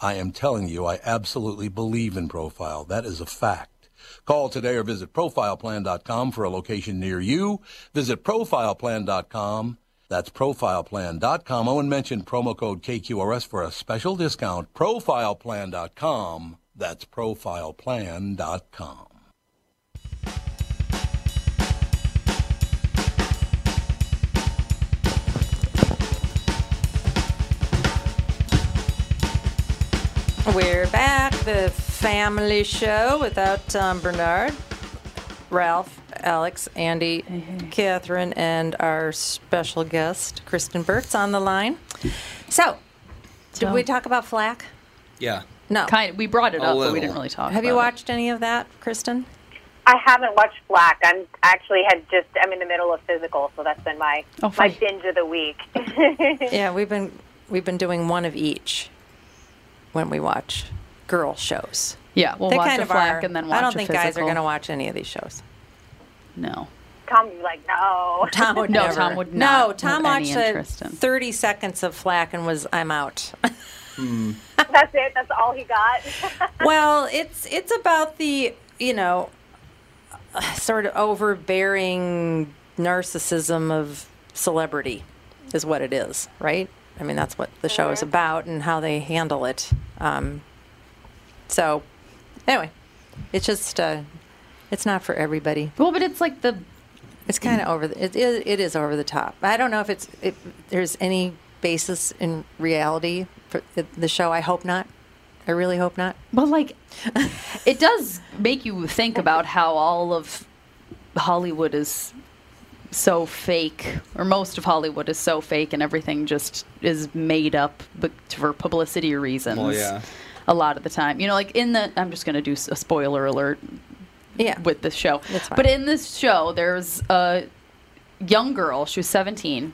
Speaker 5: I am telling you, I absolutely believe in Profile. That is a fact. Call today or visit profileplan.com for a location near you. Visit profileplan.com. That's profileplan.com. Oh, and mention promo code KQRS for a special discount. Profileplan.com. That's profileplan.com.
Speaker 2: We're back, the family show without Tom Barnard, Ralph, Alex, Andy, Catherine, and our special guest, Kristen Burt's on the line. So, did
Speaker 1: So-
Speaker 2: we talk about flack?
Speaker 8: Yeah.
Speaker 2: No.
Speaker 1: Kind we brought it
Speaker 8: A
Speaker 1: up, but we didn't really talk.
Speaker 2: Have you
Speaker 1: about it.
Speaker 2: watched any of that, Kristen?
Speaker 7: I haven't watched Flack. I'm actually had just I'm in the middle of physical, so that's been my
Speaker 1: Oh,
Speaker 7: my binge of the week.
Speaker 2: Yeah, we've been we've been doing one of each when we watch girl shows.
Speaker 1: Yeah, we'll
Speaker 2: they
Speaker 1: watch
Speaker 2: kind
Speaker 1: a
Speaker 2: of
Speaker 1: flack
Speaker 2: are.
Speaker 1: and then watch
Speaker 2: I don't
Speaker 1: a
Speaker 2: think guys are going to watch any of these shows.
Speaker 1: No.
Speaker 7: Tom would be like, no.
Speaker 2: Tom would
Speaker 1: No,
Speaker 2: never.
Speaker 1: Tom would not.
Speaker 2: No, Tom
Speaker 1: have any
Speaker 2: watched the 30 seconds of flack and was, I'm out.
Speaker 7: that's it. That's all he got.
Speaker 2: well, it's it's about the you know sort of overbearing narcissism of celebrity is what it is, right? I mean, that's what the show is about and how they handle it. Um, so, anyway, it's just uh, it's not for everybody.
Speaker 1: Well, but it's like the
Speaker 2: It's kind of over. The, it, it, it is over the top. I don't know if it's if there's any basis in reality for the- the show. I hope not. I really hope not.
Speaker 1: Well, like, it does make you think about how all of Hollywood is so fake, or most of Hollywood is so fake, and everything just is made up but for publicity reasons.
Speaker 8: Well, yeah.
Speaker 1: A lot of the time, you know, like in the, I'm just going to do a spoiler alert.
Speaker 2: Yeah.
Speaker 1: With this show,
Speaker 2: That's fine.
Speaker 1: but in this show, there's a young girl. She was 17,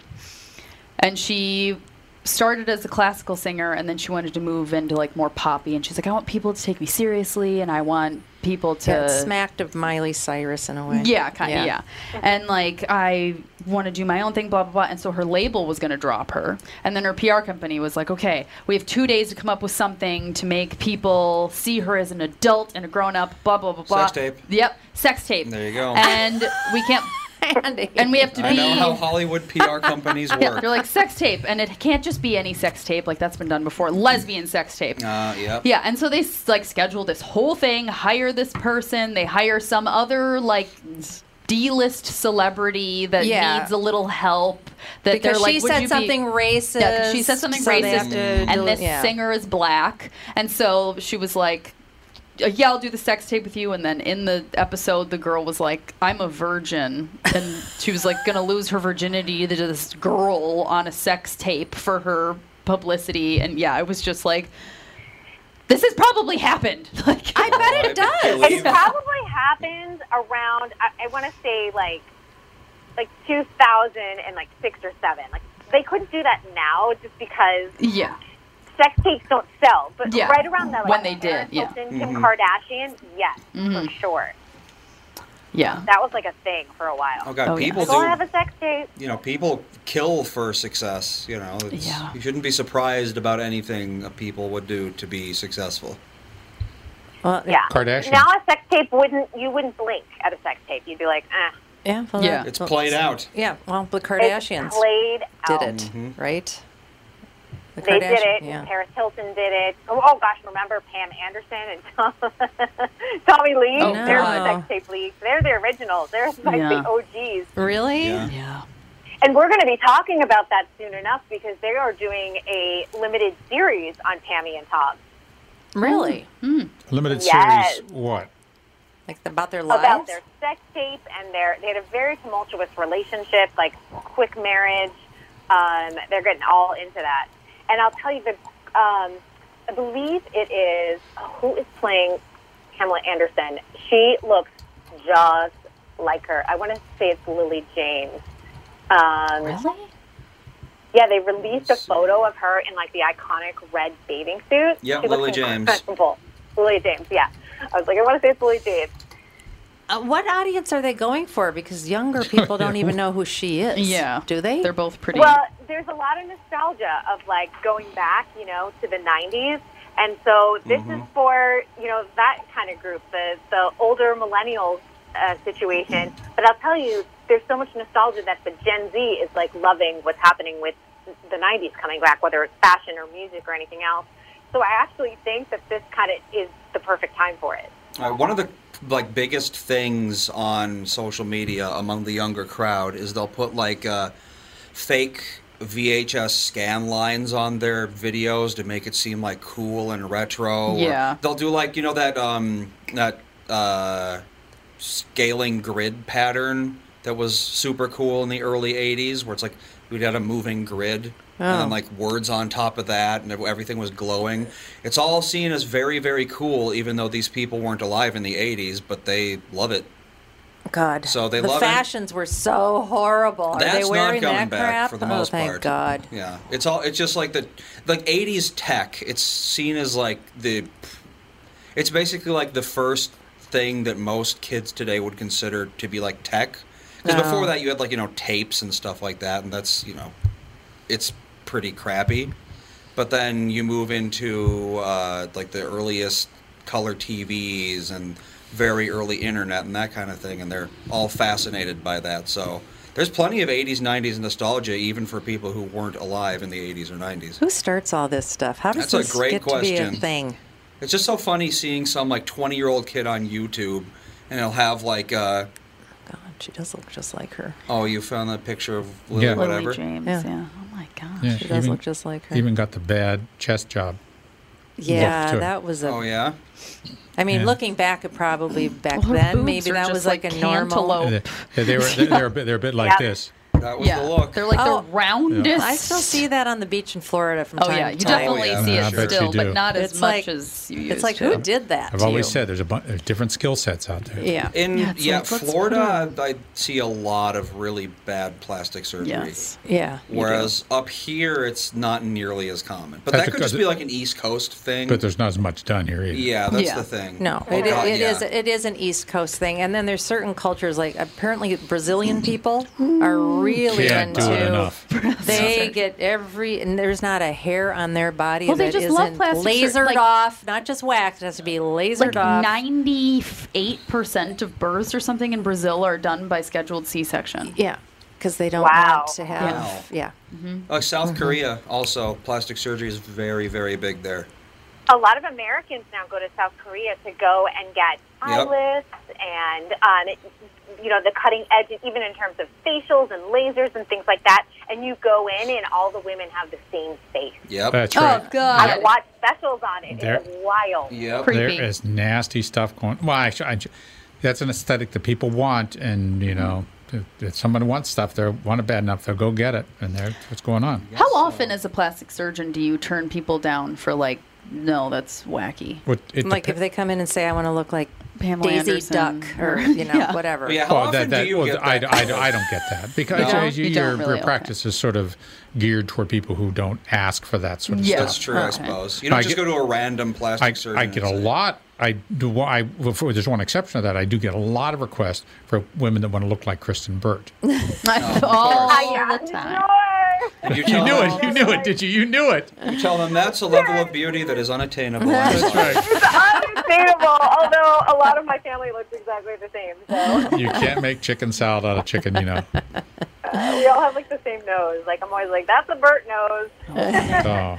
Speaker 1: and she started as a classical singer and then she wanted to move into like more poppy and she's like i want people to take me seriously and i want people to
Speaker 2: Yeah, smacked of Miley Cyrus in a way.
Speaker 1: yeah, kind of, yeah. And like, I want to do my own thing, blah, blah, blah. And so her label was going to drop her. And then her PR company was like, okay, we have two days to come up with something to make people see her as an adult and a grown up, blah, blah, blah, blah.
Speaker 8: Sex tape.
Speaker 1: Yep, sex tape.
Speaker 8: There you go.
Speaker 1: And we can't, and we have to
Speaker 8: I
Speaker 1: be.
Speaker 8: know how Hollywood PR companies
Speaker 1: Yeah,
Speaker 8: work.
Speaker 1: they're like sex tape, and it can't just be any sex tape. Like that's been done before. Lesbian sex tape.
Speaker 8: Uh, yep.
Speaker 1: Yeah, and so they like schedule this whole thing, hire this person, they hire some other like D-list celebrity that
Speaker 2: Yeah.
Speaker 1: needs a little help. That
Speaker 2: Because
Speaker 1: they're like,
Speaker 2: she
Speaker 1: "Would
Speaker 2: said
Speaker 1: you be-"
Speaker 2: something racist,
Speaker 1: Yeah, 'cause she said something
Speaker 2: so
Speaker 1: racist,
Speaker 2: to
Speaker 1: and this
Speaker 2: yeah.
Speaker 1: singer is black, and so she was like. "Uh, Yeah, I'll do the sex tape with you. And then in the episode, the girl was like, "I'm a virgin," and she was like gonna lose her virginity to this girl on a sex tape for her publicity. And yeah, it was just like, This has probably happened. Like
Speaker 2: I bet it does.
Speaker 7: It probably happened around I, I want to say like like 2000 and like six or seven. Like they couldn't do that now just because
Speaker 1: yeah.
Speaker 7: Sex tapes don't sell. But
Speaker 1: Yeah.
Speaker 7: right around that, like,
Speaker 1: When they did,
Speaker 7: Paris
Speaker 1: yeah.
Speaker 7: Hilton, Kim
Speaker 1: Mhm.
Speaker 7: Kardashian, yes,
Speaker 1: Mhm.
Speaker 7: for sure.
Speaker 1: Yeah.
Speaker 7: That was like a thing for a while.
Speaker 8: Oh, God, people
Speaker 7: Like, oh,
Speaker 8: do-
Speaker 7: have a sex tape.
Speaker 8: You know, people kill for success. You know, it's,
Speaker 1: Yeah.
Speaker 8: you shouldn't be surprised about anything people would do to be successful.
Speaker 2: Well,
Speaker 7: Yeah.
Speaker 3: Kardashian.
Speaker 7: Now a sex tape wouldn't you wouldn't blink at a sex tape. You'd be like, eh.
Speaker 2: Yeah, well,
Speaker 1: Yeah.
Speaker 8: It's played out.
Speaker 2: Yeah, well, the
Speaker 7: It's
Speaker 2: Kardashians
Speaker 7: played
Speaker 2: did
Speaker 7: out.
Speaker 2: it,
Speaker 8: Mhm.
Speaker 2: right? The
Speaker 7: They did it.
Speaker 2: Yeah.
Speaker 7: Paris Hilton did it. Oh, oh gosh, remember Pam Anderson and Tom, Tommy Lee?
Speaker 1: Oh,
Speaker 7: They're
Speaker 2: no.
Speaker 7: sex tape leaks. They're the originals. They're like
Speaker 1: Yeah.
Speaker 7: the OGs.
Speaker 2: Really?
Speaker 8: Yeah.
Speaker 1: Yeah.
Speaker 7: And we're going to be talking about that soon enough because they are doing a limited series on Tammy and Tom
Speaker 2: Really?
Speaker 3: Limited
Speaker 7: Yes.
Speaker 3: series. What?
Speaker 2: Like about their lives?
Speaker 7: about their sex tape and their they had a very tumultuous relationship, like quick marriage. Um, they're getting all into that. And I'll tell you that um, I believe it is who is playing Pamela Anderson. She looks just like her. I want to say it's Lily James. Um,
Speaker 1: Really?
Speaker 7: Yeah, they released a photo of her in like the iconic red bathing suit.
Speaker 8: Yeah,
Speaker 7: She looks
Speaker 8: Lily James.
Speaker 7: incredible. Lily James, yeah. I was like, I want to say it's Lily James.
Speaker 2: Uh, what audience are they going for? Because younger people don't even know who she is.
Speaker 1: Yeah.
Speaker 2: Do they?
Speaker 1: They're both pretty.
Speaker 7: Well, there's a lot of nostalgia of like going back, you know, to the 90s. And so this is for, you know, that kind of group, the, the older millennials uh, situation. But I'll tell you, there's so much nostalgia that the Gen Z is like loving what's happening with the 90s coming back, whether it's fashion or music or anything else. So I actually think that this kind of is the perfect time for it.
Speaker 8: Uh, one of the like biggest things on social media among the younger crowd is they'll put like uh, fake VHS scan lines on their videos to make it seem like cool and retro.
Speaker 1: Yeah.
Speaker 8: they'll do like you know that um that uh, scaling grid pattern that was super cool in the early '80s, where it's like we'd had a moving grid. And
Speaker 2: Oh.
Speaker 8: then like words on top of that, and everything was glowing. It's all seen as very, very cool, even though these people weren't alive in the '80s, but they love it.
Speaker 2: God.
Speaker 8: So they
Speaker 2: the
Speaker 8: love it.
Speaker 2: fashions were so horrible. Are
Speaker 8: That's
Speaker 2: they
Speaker 8: not
Speaker 2: wearing
Speaker 8: coming
Speaker 2: that
Speaker 8: back
Speaker 2: crap?
Speaker 8: for the
Speaker 2: oh,
Speaker 8: most
Speaker 2: thank
Speaker 8: part.
Speaker 2: God.
Speaker 8: Yeah, it's all. It's just like the like '80s tech. It's seen as like the. It's basically like the first thing that most kids today would consider to be like tech. Because
Speaker 2: No.
Speaker 8: before that, you had like you know tapes and stuff like that, and that's you know, it's pretty crappy. But then you move into uh, like the earliest color TVs and very early internet and that kind of thing, and they're all fascinated by that. So there's plenty of 80s, 90s nostalgia, even for people who weren't alive in the 80s or 90s.
Speaker 2: Who starts all this stuff? How does
Speaker 8: That's a
Speaker 2: this
Speaker 8: great
Speaker 2: get to be a thing?
Speaker 8: It's just so funny seeing some like 20 year old kid on YouTube, and he'll have like, uh,
Speaker 2: God, she does look just like her.
Speaker 8: oh, you found that picture of Lily,
Speaker 3: Yeah.
Speaker 8: whatever.
Speaker 1: Lily James.
Speaker 2: Yeah.
Speaker 1: Yeah. Oh my gosh.
Speaker 3: Yeah,
Speaker 2: She does
Speaker 3: even-
Speaker 2: look just like her.
Speaker 3: Even got the bad chest job.
Speaker 2: Yeah,
Speaker 3: to
Speaker 2: that was a.
Speaker 8: Oh yeah,
Speaker 2: I mean,
Speaker 3: Yeah.
Speaker 2: looking back, it probably back
Speaker 1: Well, her
Speaker 2: then,
Speaker 1: boobs
Speaker 2: maybe
Speaker 1: are
Speaker 2: that
Speaker 1: just
Speaker 2: was like,
Speaker 1: like
Speaker 2: a normal.
Speaker 1: cantaloupe.
Speaker 3: They, they were they're, they're a bit they're a bit like
Speaker 7: Yeah.
Speaker 3: this.
Speaker 8: That was
Speaker 1: yeah.
Speaker 8: the look.
Speaker 1: They're like
Speaker 2: Oh.
Speaker 1: the roundest.
Speaker 2: I still see that on the beach in Florida from
Speaker 1: Oh
Speaker 2: time
Speaker 1: yeah,
Speaker 2: to
Speaker 1: you
Speaker 2: time.
Speaker 1: definitely
Speaker 8: yeah.
Speaker 1: see
Speaker 3: Yeah, I
Speaker 1: it still, but not as
Speaker 2: It's
Speaker 1: much
Speaker 2: like-
Speaker 1: as you used
Speaker 2: It's like
Speaker 1: to.
Speaker 2: who did that?
Speaker 3: I've
Speaker 2: to
Speaker 3: always
Speaker 2: you?
Speaker 3: said there's a bunch there's different skill sets out there.
Speaker 2: Yeah.
Speaker 8: In
Speaker 1: Yeah,
Speaker 8: yeah,
Speaker 1: like,
Speaker 8: Florida, I see a lot of really bad plastic surgery.
Speaker 1: Yes.
Speaker 2: Yeah.
Speaker 8: Whereas up here, it's not nearly as common. But
Speaker 3: That's
Speaker 8: that could just be like an East Coast thing.
Speaker 3: But there's not as much done here either.
Speaker 8: yeah, that's
Speaker 1: Yeah.
Speaker 8: the thing.
Speaker 2: No,
Speaker 8: Oh,
Speaker 2: it,
Speaker 8: God,
Speaker 2: it
Speaker 8: yeah.
Speaker 2: is- It is an East Coast thing, and then there's certain cultures like apparently Brazilian people are really
Speaker 3: Can't do it
Speaker 2: into.
Speaker 3: enough.
Speaker 2: They get every, and there's not a hair on their body
Speaker 1: Well, they
Speaker 2: that
Speaker 1: just love
Speaker 2: isn't
Speaker 1: plastic sur-
Speaker 2: lasered
Speaker 1: like-
Speaker 2: off, not just waxed. It has to be lasered
Speaker 1: like
Speaker 2: off.
Speaker 1: ninety-eight percent of births or something in Brazil are done by scheduled C-section.
Speaker 2: Yeah, because they don't
Speaker 7: Wow.
Speaker 2: want to have.
Speaker 8: Wow.
Speaker 2: Yeah.
Speaker 8: Uh, South
Speaker 2: Mm-hmm.
Speaker 8: Korea also plastic surgery is very very big there.
Speaker 7: a lot of Americans now go to South Korea to go and get eye
Speaker 8: Yep.
Speaker 7: lifts and, um, it- you know, the cutting edge, even in terms of facials and lasers and things like that. And you go in, and all the women have the same face.
Speaker 8: Yep.
Speaker 3: That's oh, right.
Speaker 1: Oh God.
Speaker 7: I've watched specials on it.
Speaker 3: There-
Speaker 7: It's wild.
Speaker 8: Yep.
Speaker 1: Creepy.
Speaker 3: There is nasty stuff going. Well, I, I, that's an aesthetic that people want, and you mm-hmm. know, if, if someone wants stuff, they want it bad enough, they'll go get it, and that's what's going on.
Speaker 1: How often, as a plastic surgeon, do you turn people down for like no, that's wacky.
Speaker 3: What, it
Speaker 2: like if they come in and say, "I want to look like
Speaker 1: Pamela
Speaker 2: Daisy
Speaker 1: Anderson
Speaker 2: Duck," or
Speaker 1: or-
Speaker 2: you know,
Speaker 1: Yeah.
Speaker 2: whatever.
Speaker 8: Yeah, how
Speaker 3: Well,
Speaker 8: often
Speaker 3: that, that,
Speaker 8: do you
Speaker 3: well,
Speaker 8: get
Speaker 3: I,
Speaker 8: that?
Speaker 3: I, I don't get that because
Speaker 1: You
Speaker 3: you-
Speaker 1: You
Speaker 3: your,
Speaker 1: don't
Speaker 3: your
Speaker 1: really?
Speaker 3: practice is sort of geared toward people who don't ask for that sort of
Speaker 1: Yeah.
Speaker 3: stuff.
Speaker 8: That's true, I suppose. You don't
Speaker 3: I
Speaker 8: just
Speaker 3: get-
Speaker 8: go to a random plastic
Speaker 3: I,
Speaker 8: surgeon.
Speaker 3: I get a lot. I do. I for- there's one exception to that. I do get a lot of requests for women that want to look like Kristen Burt.
Speaker 1: all
Speaker 7: I
Speaker 1: the time.
Speaker 8: And you,
Speaker 3: You knew
Speaker 8: them,
Speaker 3: it. You knew it. Did you? You knew it.
Speaker 8: You tell them that's a level of beauty that is unattainable. I'm sorry.
Speaker 7: Unattainable, although a lot of my family looks exactly the same. So
Speaker 3: You can't make chicken salad out of chicken. You know.
Speaker 7: uh, we all have like the same nose. Like I'm always like, that's a Burt nose.
Speaker 3: Oh.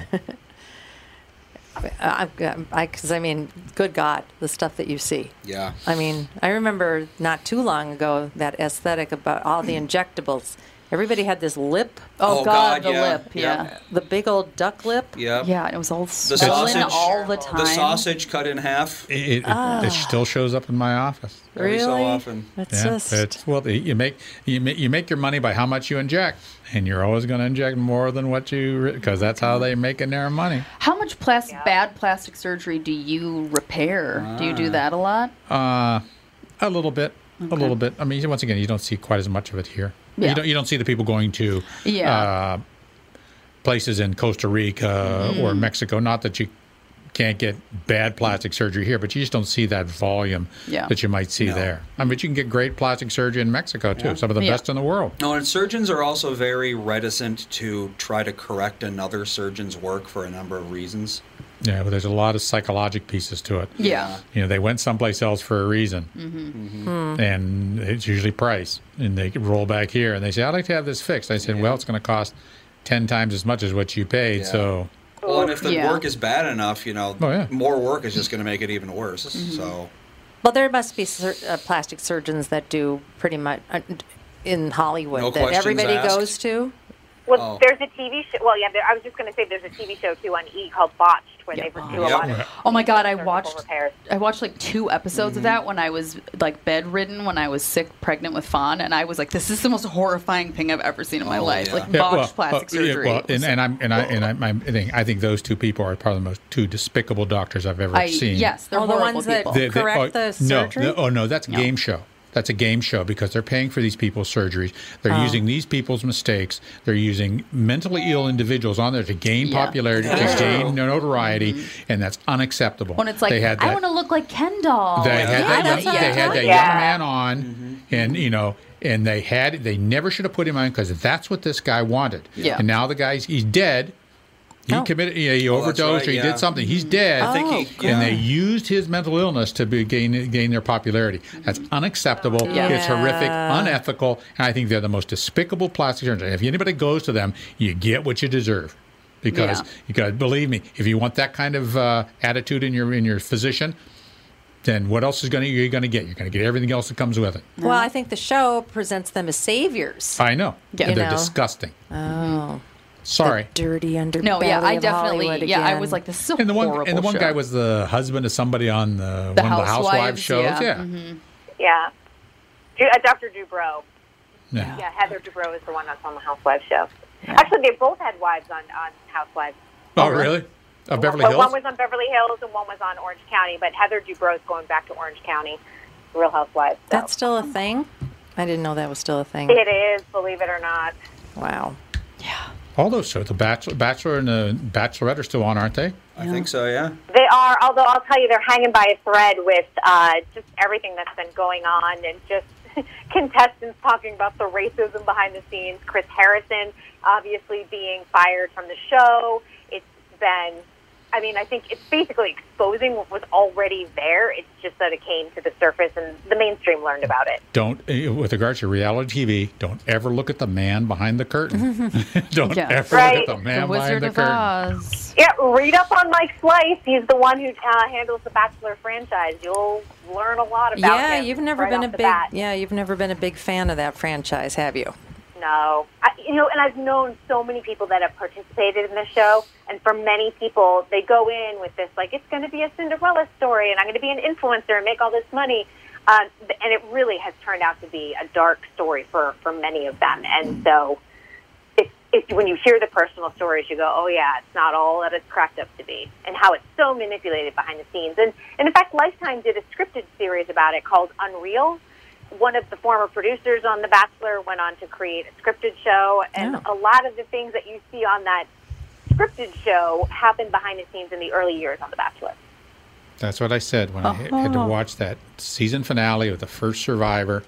Speaker 2: I, I, because I mean, good God, the stuff that you see.
Speaker 8: Yeah.
Speaker 2: I mean, I remember not too long ago that aesthetic about all the injectables. Everybody had this lip,
Speaker 1: Oh,
Speaker 8: Oh,
Speaker 1: God,
Speaker 8: God,
Speaker 1: the
Speaker 8: yeah,
Speaker 1: lip.
Speaker 8: yeah.
Speaker 1: Yeah.
Speaker 2: the big old duck lip.
Speaker 8: Yep.
Speaker 1: Yeah, and it was all
Speaker 8: The
Speaker 1: swollen
Speaker 8: sausage,
Speaker 1: all the time.
Speaker 8: The sausage cut in half.
Speaker 3: It, it,
Speaker 1: Ah.
Speaker 3: it still shows up in my office.
Speaker 8: Every so
Speaker 2: Really?
Speaker 8: often.
Speaker 2: It's
Speaker 3: Yeah,
Speaker 2: just
Speaker 3: it's well, you make you make you make your money by how much you inject, and you're always going to inject more than what you because that's how they making their money.
Speaker 1: How much plastic, bad plastic surgery do you repair? Do you
Speaker 3: Ah.
Speaker 1: do that a lot?
Speaker 3: Uh, a little bit, a little bit. I mean, once again, you don't see quite as much of it here.
Speaker 1: Yeah.
Speaker 3: You don't you don't see the people going to
Speaker 1: Yeah.
Speaker 3: uh, places in Costa Rica or
Speaker 1: Mm.
Speaker 3: Mexico. Not that you can't get bad plastic surgery here, but you just don't see that volume
Speaker 1: Yeah.
Speaker 3: that you might see there. I mean, but you can get great plastic surgery in Mexico too.
Speaker 8: Yeah.
Speaker 3: Some of the
Speaker 1: Yeah.
Speaker 3: best in the world.
Speaker 8: No, and surgeons are also very reticent to try to correct another surgeon's work for a number of reasons.
Speaker 3: Yeah, but there's a lot of psychologic pieces to it.
Speaker 1: Yeah.
Speaker 3: You know, they went someplace else for a reason,
Speaker 1: Mm-hmm.
Speaker 3: and it's usually price. And they roll back here and they say, "I'd like to have this fixed." I said, "Well, it's going to cost ten times as much as what you paid."
Speaker 8: Yeah.
Speaker 3: So,
Speaker 8: Well, and if the
Speaker 1: Yeah.
Speaker 8: work is bad enough, you know,
Speaker 3: Oh, yeah.
Speaker 8: more work is just going to make it even worse. So,
Speaker 2: Well, there must be sur- uh, plastic surgeons that do pretty much uh, in Hollywood
Speaker 8: No
Speaker 2: that everybody
Speaker 8: asked?
Speaker 2: goes to.
Speaker 7: Well,
Speaker 8: Oh.
Speaker 7: there's a TV show. Well, yeah, there, I was just going to say there's a TV show too on E called Botched, where they do a
Speaker 8: Yep.
Speaker 7: lot of
Speaker 1: Oh my God, I watched.
Speaker 7: repairs.
Speaker 1: I watched like two episodes
Speaker 3: Mm-hmm.
Speaker 1: of that when I was like bedridden, when I was sick, pregnant with Fawn, and I was like, "This is the most horrifying thing I've ever seen in my
Speaker 8: Oh,
Speaker 1: life."
Speaker 8: yeah.
Speaker 1: Like
Speaker 3: Yeah,
Speaker 1: botched
Speaker 3: well,
Speaker 1: plastic
Speaker 3: well, yeah,
Speaker 1: surgery.
Speaker 3: well, and, and I'm and I and I'm, I'm, I think I think those two people are probably the most two despicable doctors I've ever
Speaker 1: I,
Speaker 3: seen.
Speaker 1: yes, they're
Speaker 2: Oh, the
Speaker 1: horrible
Speaker 2: ones that-
Speaker 1: people.
Speaker 3: They- they-
Speaker 2: correct
Speaker 3: oh,
Speaker 2: the
Speaker 3: no,
Speaker 2: surgery?
Speaker 3: no, oh no, that's a game show. That's a game show because they're paying for these people's surgeries. They're
Speaker 1: Oh.
Speaker 3: using these people's mistakes. They're using mentally ill individuals on there to gain
Speaker 1: Yeah.
Speaker 3: popularity, to gain notoriety, mm-hmm. and that's unacceptable.
Speaker 1: when it's like,
Speaker 3: they had
Speaker 1: I
Speaker 3: that,
Speaker 1: want to look like Ken doll.
Speaker 3: they had
Speaker 1: Yeah,
Speaker 3: that, young, they had that young man on, mm-hmm. and you know, and they had they never should have put him on because that's what this guy wanted.
Speaker 1: Yeah.
Speaker 3: And now the guy's he's dead. He
Speaker 2: Oh.
Speaker 3: committed, yeah, he
Speaker 8: Oh,
Speaker 3: overdosed,
Speaker 8: right,
Speaker 3: or he
Speaker 8: yeah.
Speaker 3: did something. He's dead.
Speaker 8: I think he-
Speaker 3: And they used his mental illness to be, gain gain their popularity. That's unacceptable.
Speaker 1: Yeah.
Speaker 3: It's horrific, unethical, and I think they're the most despicable plastic surgeons. If anybody goes to them, you get what you deserve. Because
Speaker 1: Yeah.
Speaker 3: you got believe me, if you want that kind of uh, attitude in your in your physician, then what else is going to you're going to get? You're going to get everything else that comes with it.
Speaker 2: Well, I think the show presents them as saviors.
Speaker 3: I know.
Speaker 1: Yeah.
Speaker 3: And they're
Speaker 2: know.
Speaker 3: disgusting.
Speaker 2: Oh,
Speaker 3: Sorry.
Speaker 2: dirty underbelly
Speaker 1: No, yeah, I definitely,
Speaker 2: Hollywood
Speaker 1: yeah, I was like, this is a
Speaker 3: And the one
Speaker 1: horrible
Speaker 3: and the one
Speaker 1: show.
Speaker 3: guy was the husband of somebody on the,
Speaker 1: The
Speaker 3: one of the housewives
Speaker 1: Housewives,
Speaker 3: shows.
Speaker 1: yeah.
Speaker 3: Yeah.
Speaker 1: Mhm.
Speaker 7: Yeah. Uh, Dr. Dubrow.
Speaker 3: Yeah.
Speaker 7: Yeah, Heather Dubrow is the one that's on the Housewives show. Actually, they both had wives on, on Housewives.
Speaker 3: Oh, really? Of Beverly
Speaker 7: But
Speaker 3: Hills?
Speaker 7: one was on Beverly Hills and one was on Orange County. But Heather Dubrow's going back to Orange County, Real Housewives. So.
Speaker 2: That's still a thing. I didn't know that was still a thing.
Speaker 7: It is, believe it or not.
Speaker 2: Wow.
Speaker 3: All those shows, the Bachelor, Bachelor and the Bachelorette are still on, aren't they?
Speaker 8: I think so, yeah.
Speaker 7: They are, although I'll tell you, they're hanging by a thread with uh, just everything that's been going on and just contestants talking about the racism behind the scenes. Chris Harrison obviously being fired from the show. It's been, I mean, I think it's basically exposing what was already there. It's just that it came to the surface and the mainstream learned about it.
Speaker 3: Don't, eh, with regards to reality TV, don't ever look at the man behind the curtain. don't
Speaker 1: Yeah.
Speaker 3: ever
Speaker 7: Right.
Speaker 3: look at the man
Speaker 1: the
Speaker 3: behind the
Speaker 1: of
Speaker 3: curtain.
Speaker 1: Oz.
Speaker 7: Yeah, read up on Mike Fleiss. He's the one who uh, handles the Bachelor franchise. You'll learn a lot about
Speaker 2: Yeah,
Speaker 7: him.
Speaker 2: you've never
Speaker 7: right
Speaker 2: been a big
Speaker 7: bat.
Speaker 2: yeah, you've never been a big fan of that franchise, have you?
Speaker 7: No, I, you know, and I've known so many people that have participated in this show, and for many people, they go in with this like it's going to be a Cinderella story, and I'm going to be an influencer and make all this money, um, and it really has turned out to be a dark story for for many of them, and so it's it's when you hear the personal stories, you go, oh yeah, it's not all that it's cracked up to be, and how it's so manipulated behind the scenes. And, and in fact, Lifetime did a scripted series about it called Unreal. One of the former producers on The Bachelor went on to create a scripted show, and a lot of the things that you see on that scripted show happened behind the scenes in the early years on The Bachelor.
Speaker 3: That's what I said when I had had to
Speaker 7: Uh-huh.
Speaker 3: watch that season finale of the first Survivor.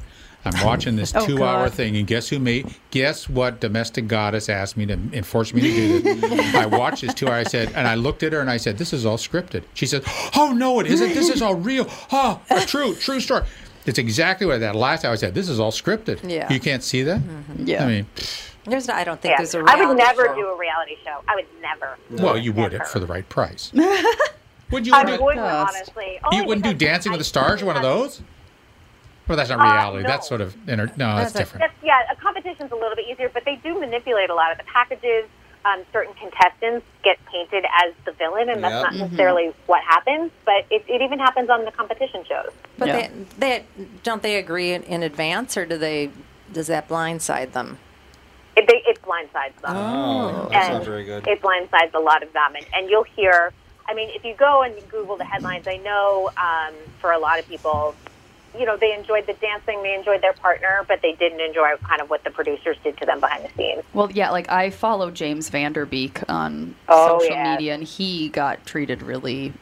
Speaker 3: I'm watching this
Speaker 7: Oh,
Speaker 3: two-hour thing, and guess who made? Guess what? Domestic goddess asked me to and forced me to do this. I watched this two-hour. I said, and I looked at her and I said, "This is all scripted." She said, "Oh no, it isn't. This is all real. Oh, a true, true story." It's exactly what that last hour I said. This is all scripted.
Speaker 2: Yeah.
Speaker 3: You can't see that.
Speaker 1: Yeah.
Speaker 3: I mean,
Speaker 2: There's, no, I don't think
Speaker 7: Yeah.
Speaker 2: there's
Speaker 7: I would never
Speaker 2: show.
Speaker 7: do a reality show. I would never.
Speaker 3: well, you would it for the right price. Would you?
Speaker 7: I
Speaker 3: do
Speaker 7: wouldn't, honestly.
Speaker 3: You wouldn't do Dancing
Speaker 7: I
Speaker 3: with the Stars, or one of those? Well, that's not
Speaker 7: Uh,
Speaker 3: reality.
Speaker 7: no.
Speaker 3: That's sort of inter- no, that's different.
Speaker 7: That's, yeah, a competition's a little bit easier, but they do manipulate a lot of the packages. Um, certain contestants get painted as the villain, and that's
Speaker 2: Yep.
Speaker 7: not
Speaker 2: Mhm.
Speaker 7: necessarily what happens. But it, it even happens on the competition shows.
Speaker 2: But they, they don't they agree in, in advance, or do they? Does that blindside them?
Speaker 7: It, they, it blindsides them.
Speaker 2: Oh,
Speaker 8: that's not very good.
Speaker 7: It blindsides a lot of them, and, and you'll hear. I mean, if you go and you Google the headlines, I know um, for a lot of people, you know, they enjoyed the dancing, they enjoyed their partner, but they didn't enjoy kind of what the producers did to them behind the scenes.
Speaker 1: Well, yeah, like I follow James Van Der Beek on
Speaker 7: Oh,
Speaker 1: social media, and he got treated really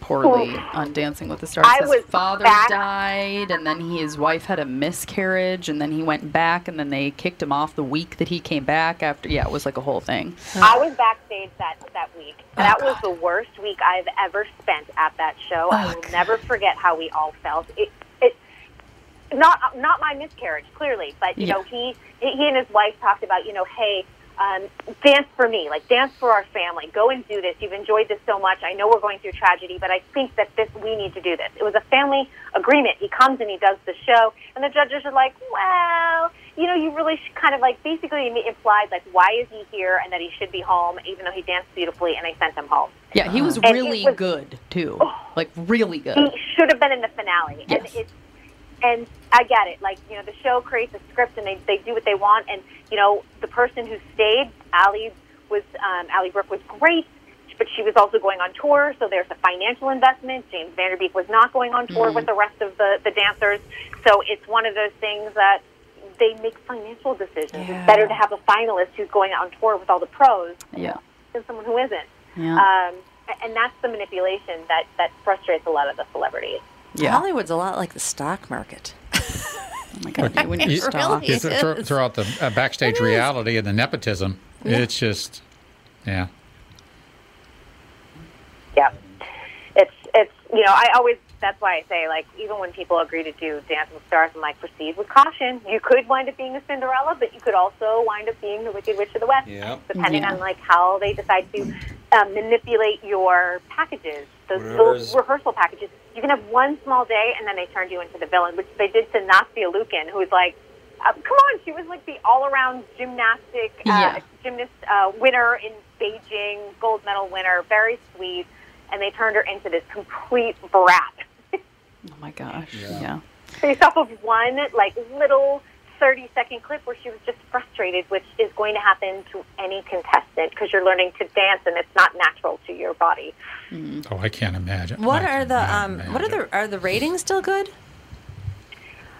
Speaker 1: poorly on Dancing with the Stars.
Speaker 7: I
Speaker 1: His father
Speaker 7: back-
Speaker 1: died, and then he, his wife had a miscarriage, and then he went back, and then they kicked him off the week that he came back after. Yeah, it was like a whole thing.
Speaker 7: I was backstage that that week.
Speaker 1: Oh,
Speaker 7: that was the worst week I've ever spent at that show. I will never forget how we all felt. It, not not my miscarriage, clearly, but you
Speaker 1: Yeah.
Speaker 7: know, he he and his wife talked about, you know, hey, um, dance for me, like dance for our family. Go and do this. You've enjoyed this so much. I know we're going through tragedy, but I think that this we need to do this. It was a family agreement. He comes and he does the show, and the judges are like, well, you know, you really should kind of like basically implied like why is he here and that he should be home, even though he danced beautifully, and they sent him home.
Speaker 1: Yeah, he was
Speaker 7: And
Speaker 1: really
Speaker 7: was-
Speaker 1: good too, like really good.
Speaker 7: He should have been in the finale. And
Speaker 1: Yes.
Speaker 7: it's and I get it. Like, you know, the show creates a script and they, they do what they want and, you know, the person who stayed, Ally was um Ally Brooke was great, but she was also going on tour, so there's a financial investment. James Van Der Beek was not going on tour
Speaker 1: Mhm.
Speaker 7: with the rest of the, the dancers. So it's one of those things that they make financial decisions.
Speaker 1: Yeah.
Speaker 7: It's better to have a finalist who's going on tour with all the pros
Speaker 1: Yeah.
Speaker 7: than someone who isn't.
Speaker 1: Yeah.
Speaker 7: Um, and that's the manipulation that, that frustrates a lot of the celebrities.
Speaker 2: Hollywood's a lot like the stock market.
Speaker 1: Oh my God, you wouldn't
Speaker 2: It really
Speaker 3: You th- throw,
Speaker 2: is.
Speaker 3: throw the uh, backstage reality and the nepotism.
Speaker 7: Yeah.
Speaker 3: It's just, yeah.
Speaker 7: Yeah, it's it's you know I always that's why I say like even when people agree to do Dance with Stars, I'm like proceed with caution. You could wind up being a Cinderella, but you could also wind up being the Wicked Witch of the West,
Speaker 8: Yeah.
Speaker 7: depending
Speaker 8: Yeah.
Speaker 7: on like how they decide to um, manipulate your packages, those, those rehearsal packages. You can have one small day, and then they turned you into the villain, which they did to Nastia Liukin, who's like. Uh, come on, she was like the all-around gymnastic uh,
Speaker 1: Yeah.
Speaker 7: gymnast uh, winner in Beijing, gold medal winner, very sweet, and they turned her into this complete brat
Speaker 1: Oh my gosh. Yeah.
Speaker 7: based off of one like little 30 second clip where she was just frustrated, which is going to happen to any contestant because you're learning to dance and it's not natural to your body.
Speaker 3: Oh, I can't imagine.
Speaker 2: What
Speaker 3: I
Speaker 2: are the um? What are the are the ratings still good?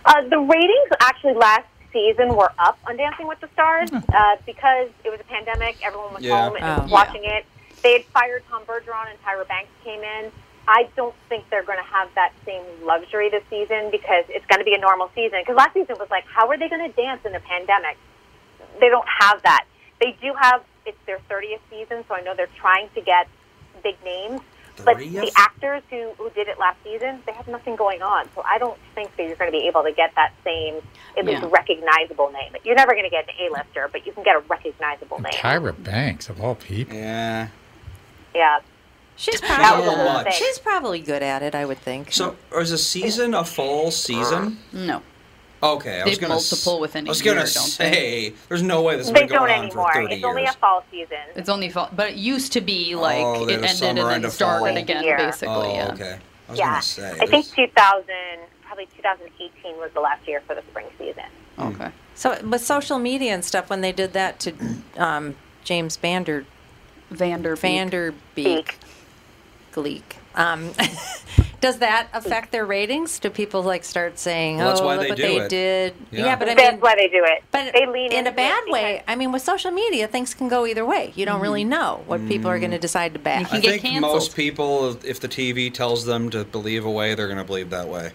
Speaker 7: Uh, the ratings actually last season were up on Dancing with the Stars uh, because it was a pandemic. Everyone was
Speaker 2: Yeah.
Speaker 7: home and was
Speaker 2: Oh.
Speaker 7: watching it. They had fired Tom Bergeron and Tyra Banks came in. I don't think they're going to have that same luxury this season because it's going to be a normal season. Because last season was like, how are they going to dance in a pandemic? They don't have that. They do have it's their 30th season, so I know they're trying to get big names. But the actors who, who did it last season, they have nothing going on. So I don't think that you're going to be able to get that same, at least
Speaker 3: Yeah.
Speaker 7: recognizable name. You're never going to get an A-lister, but you can get a recognizable name.
Speaker 3: Tyra Banks, of all people.
Speaker 8: Yeah.
Speaker 7: Yeah.
Speaker 2: She's probably
Speaker 7: was a
Speaker 2: she's probably good at it. I would think.
Speaker 8: So, is a season a fall season?
Speaker 1: No.
Speaker 8: Okay, I
Speaker 1: They
Speaker 8: was gonna s-
Speaker 1: multiple within a
Speaker 8: I was gonna
Speaker 1: year, they?
Speaker 8: say, there's no way this has
Speaker 7: They
Speaker 8: been going on
Speaker 7: anymore.
Speaker 8: for 30
Speaker 7: It's only a fall season.
Speaker 1: It's only fall, but it used to be like
Speaker 8: Oh,
Speaker 1: it ended and then
Speaker 8: and
Speaker 1: started again,
Speaker 7: Yeah.
Speaker 1: basically.
Speaker 8: Oh,
Speaker 1: yeah.
Speaker 8: okay. I was
Speaker 7: yeah.
Speaker 8: gonna say.
Speaker 7: I think 2000, probably 2018 was the last year for the spring season.
Speaker 1: Okay.
Speaker 2: So with social media and stuff, when they did that to um, James Vander
Speaker 1: Vander
Speaker 2: Van Der Beek, Gleek, um, does that affect their ratings? Do people like start saying,
Speaker 8: Well, that's
Speaker 2: "Oh,
Speaker 8: why
Speaker 2: look
Speaker 8: they
Speaker 2: what
Speaker 8: do
Speaker 2: they
Speaker 8: it.
Speaker 2: did"?
Speaker 8: Yeah.
Speaker 2: but I mean, That's
Speaker 7: why they do it.
Speaker 2: but
Speaker 7: they lean
Speaker 2: in a
Speaker 7: into it
Speaker 2: bad
Speaker 7: because-
Speaker 2: way. I mean, with social media, things can go either way. You don't really mm-hmm. know what people are going to mm. decide to back.
Speaker 8: I think most people, if the TV tells them to believe a way, they're going to believe that way.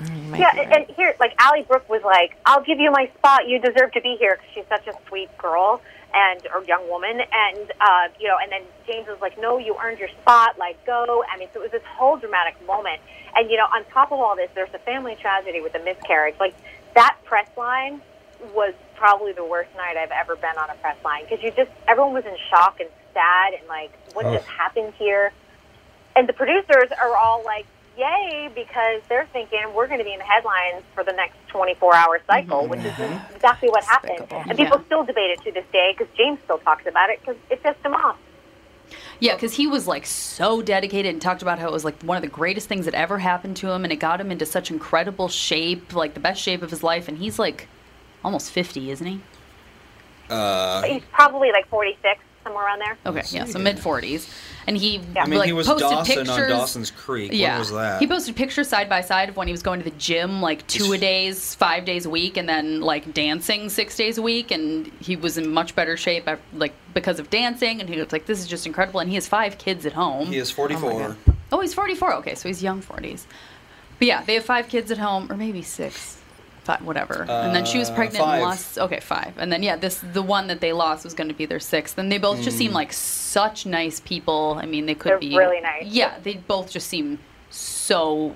Speaker 7: Mm, yeah, and, and here, like Ally Brooke was like, "I'll give you my spot. You deserve to be here because she's such a sweet girl and or young woman." And uh, you know, and then James was like, "No, you earned your spot. Like, go." I mean, so it was this whole dramatic moment. And you know, on top of all this, there's a family tragedy with a miscarriage. Like that press line was probably the worst night I've ever been on a press line because you just everyone was in shock and sad and like, what
Speaker 9: Ugh.
Speaker 7: just happened here? And the producers are all like, yay, because they're thinking we're going to be in the headlines for the next 24 hour cycle, which is exactly what happened. And people still debate it to this day because James still talks about it because it pissed him off.
Speaker 1: Yeah, because he was like so dedicated and talked about how it was like one of the greatest things that ever happened to him, and it got him into such incredible shape, like the best shape of his life. And he's like almost fifty, isn't he?
Speaker 8: Uh,
Speaker 7: He's probably like 46, somewhere around there.
Speaker 1: Okay, yeah, so mid forties, and he
Speaker 8: I mean,
Speaker 1: like
Speaker 8: he was
Speaker 1: posted
Speaker 8: Dawson
Speaker 1: pictures.
Speaker 8: on Dawson's Creek.
Speaker 1: Yeah,
Speaker 8: What was that?
Speaker 1: he posted pictures side by side of when he was going to the gym like two a days, five days a week, and then like dancing six days a week, and he was in much better shape, af- like because of dancing, and he was like, "This is just incredible." And he has five kids at home.
Speaker 8: He is 44.
Speaker 1: Oh, he's 44. Okay, so he's young 40s. But yeah, they have five kids at home, or maybe six, five, whatever. and then she was
Speaker 8: Uh,
Speaker 1: pregnant
Speaker 8: five.
Speaker 1: and lost. Okay, five. And then yeah, this the one that they lost was going to be their sixth. And they both just seem
Speaker 8: Mm.
Speaker 1: like such nice people. I mean, they could
Speaker 7: They're
Speaker 1: be
Speaker 7: really nice.
Speaker 1: Yeah, they both just seem so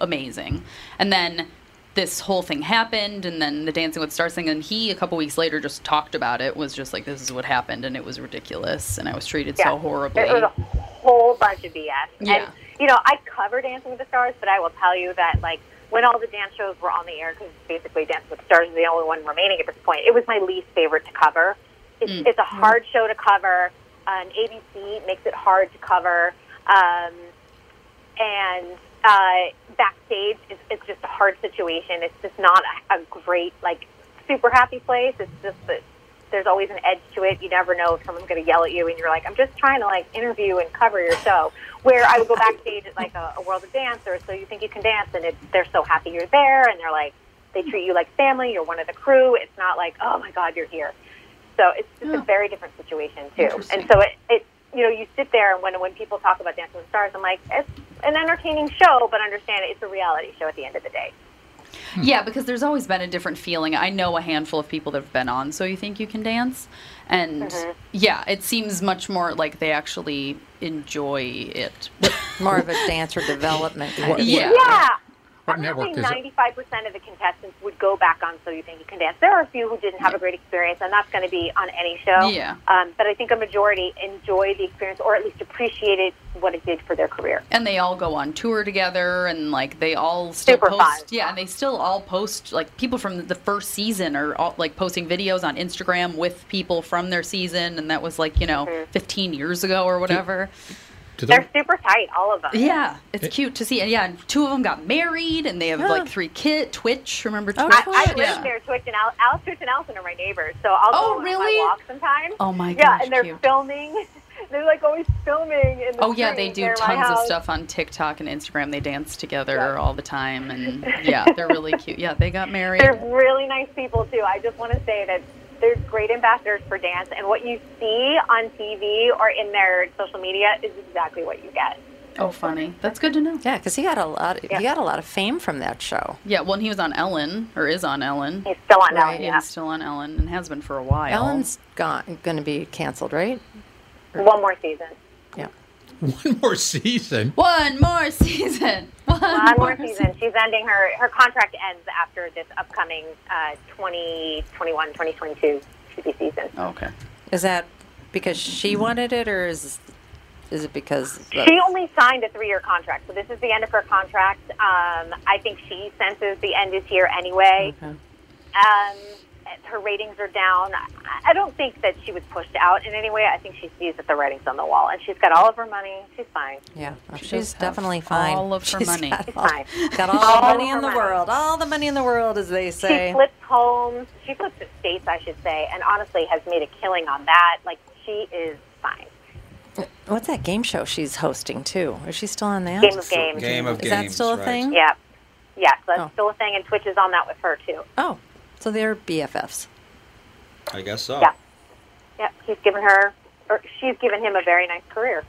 Speaker 1: amazing. And then this whole thing happened, and then the Dancing with the Stars thing, and he a couple weeks later just talked about it. Was just like, this is what happened, and it was ridiculous, and I was treated so horribly.
Speaker 7: It was a whole bunch of BS.
Speaker 1: Yeah.
Speaker 7: And, you know, I cover Dancing with the Stars, but I will tell you that, like, when all the dance shows were on the air, because basically Dancing with Stars is the only one remaining at this point, it was my least favorite to cover. It's,
Speaker 9: Mm.
Speaker 7: it's a hard show to cover. Um, ABC makes it hard to cover. Um, and uh, backstage, it's, it's just a hard situation. It's just not a, a great, like, super happy place. It's just that there's always an edge to it. You never know if someone's going to yell at you, and you're like, I'm just trying to like interview and cover your show. Where I would go backstage at like a, a World of Dance, or so you think you can dance, and it, they're so happy you're there, and they're like, they treat you like family. You're one of the crew. It's not like, oh my God, you're here. So it's just a very different situation too. And so it, it, you know, you sit there, and when when people talk about Dancing with Stars, I'm like, it's an entertaining show, but understand it's a reality show at the end of the day.
Speaker 1: Yeah, because there's always been a different feeling. I know a handful of people that have been on So You Think You Can Dance. And
Speaker 7: Mhm.
Speaker 1: yeah, it seems much more like they actually enjoy it.
Speaker 2: More of a dancer development kind of
Speaker 1: yeah.
Speaker 7: Yeah.
Speaker 1: What
Speaker 7: Probably
Speaker 1: network is
Speaker 7: ninety-five percent of the contestants would go back on So You Think You Can Dance. There are a few who didn't have a great experience, and that's going to be on any show.
Speaker 1: Yeah.
Speaker 7: Um, but I think a majority enjoy the experience, or at least appreciated what it did for their career.
Speaker 1: And they all go on tour together, and like they all still
Speaker 7: Super
Speaker 1: post.
Speaker 7: fun.
Speaker 1: Yeah, and they still all post. Like people from the first season are all like posting videos on Instagram with people from their season, and that was like you know 15 years ago or whatever.
Speaker 3: Do
Speaker 7: They're super tight, all of them.
Speaker 1: Yeah, it's eh. cute to see. And yeah, and two of them got married, and they have like three kids. Twitch, remember Twitch?
Speaker 7: I, I live
Speaker 1: yeah.
Speaker 7: near Twitch and Al- Alice Twitch and Allison are my neighbors, so I'll
Speaker 1: Oh,
Speaker 7: go on my walk sometimes.
Speaker 1: Oh my gosh, Yeah,
Speaker 7: and they're
Speaker 1: cute.
Speaker 7: filming. They're like always filming. In the
Speaker 1: Oh yeah, they do tons of stuff on TikTok and Instagram. They dance together all the time, and yeah, they're really cute. Yeah, they got married.
Speaker 7: They're really nice people too. I just want to say that they're great ambassadors for dance, and what you see on TV or in their social media is exactly what you get.
Speaker 1: Oh, funny. That's good to know.
Speaker 2: Yeah, because he got a lot. He got a lot of fame from that show.
Speaker 1: Yeah, well, and he was on Ellen, or is on Ellen.
Speaker 7: He's still on
Speaker 2: Right.
Speaker 7: Ellen.
Speaker 1: Yeah, he's still on Ellen, and has been for a while.
Speaker 2: Ellen's gone, going to be canceled, right?
Speaker 7: One more season.
Speaker 2: Yeah.
Speaker 3: One more season.
Speaker 1: One more season. One,
Speaker 7: One more season. She's ending her her contract ends after this upcoming uh, 2021 2022 TV season.
Speaker 1: Okay.
Speaker 2: Is that because she wanted it, or is is it because of-
Speaker 7: She only signed a three year contract, so this is the end of her contract. Um, I think she senses the end is here anyway. Um, her ratings are down. I- I don't think that she was pushed out in any way. I think she sees that the writing's on the wall, and she's got all of her money. She's fine.
Speaker 2: Yeah,
Speaker 1: She oh, she's
Speaker 2: definitely fine.
Speaker 1: all of her
Speaker 2: She's
Speaker 1: money.
Speaker 2: Got
Speaker 7: She's
Speaker 2: all,
Speaker 7: fine.
Speaker 2: got all
Speaker 7: All
Speaker 2: the money in the
Speaker 7: her
Speaker 2: world. All the money in the world, as they say.
Speaker 7: She flips homes. She flips estates, I should say, and honestly has made a killing on that. Like she is fine.
Speaker 2: What's that game show she's hosting too? Is she still on that?
Speaker 7: Game of Games.
Speaker 8: Game of
Speaker 2: Is that still a
Speaker 8: right.
Speaker 2: thing?
Speaker 7: Yeah, yeah. So that's
Speaker 2: Oh.
Speaker 7: still a thing, and Twitch is on that with her too.
Speaker 2: Oh, so they're BFFs.
Speaker 8: I guess so.
Speaker 7: Yeah. Yeah, he's given her, or she's given him a very nice career.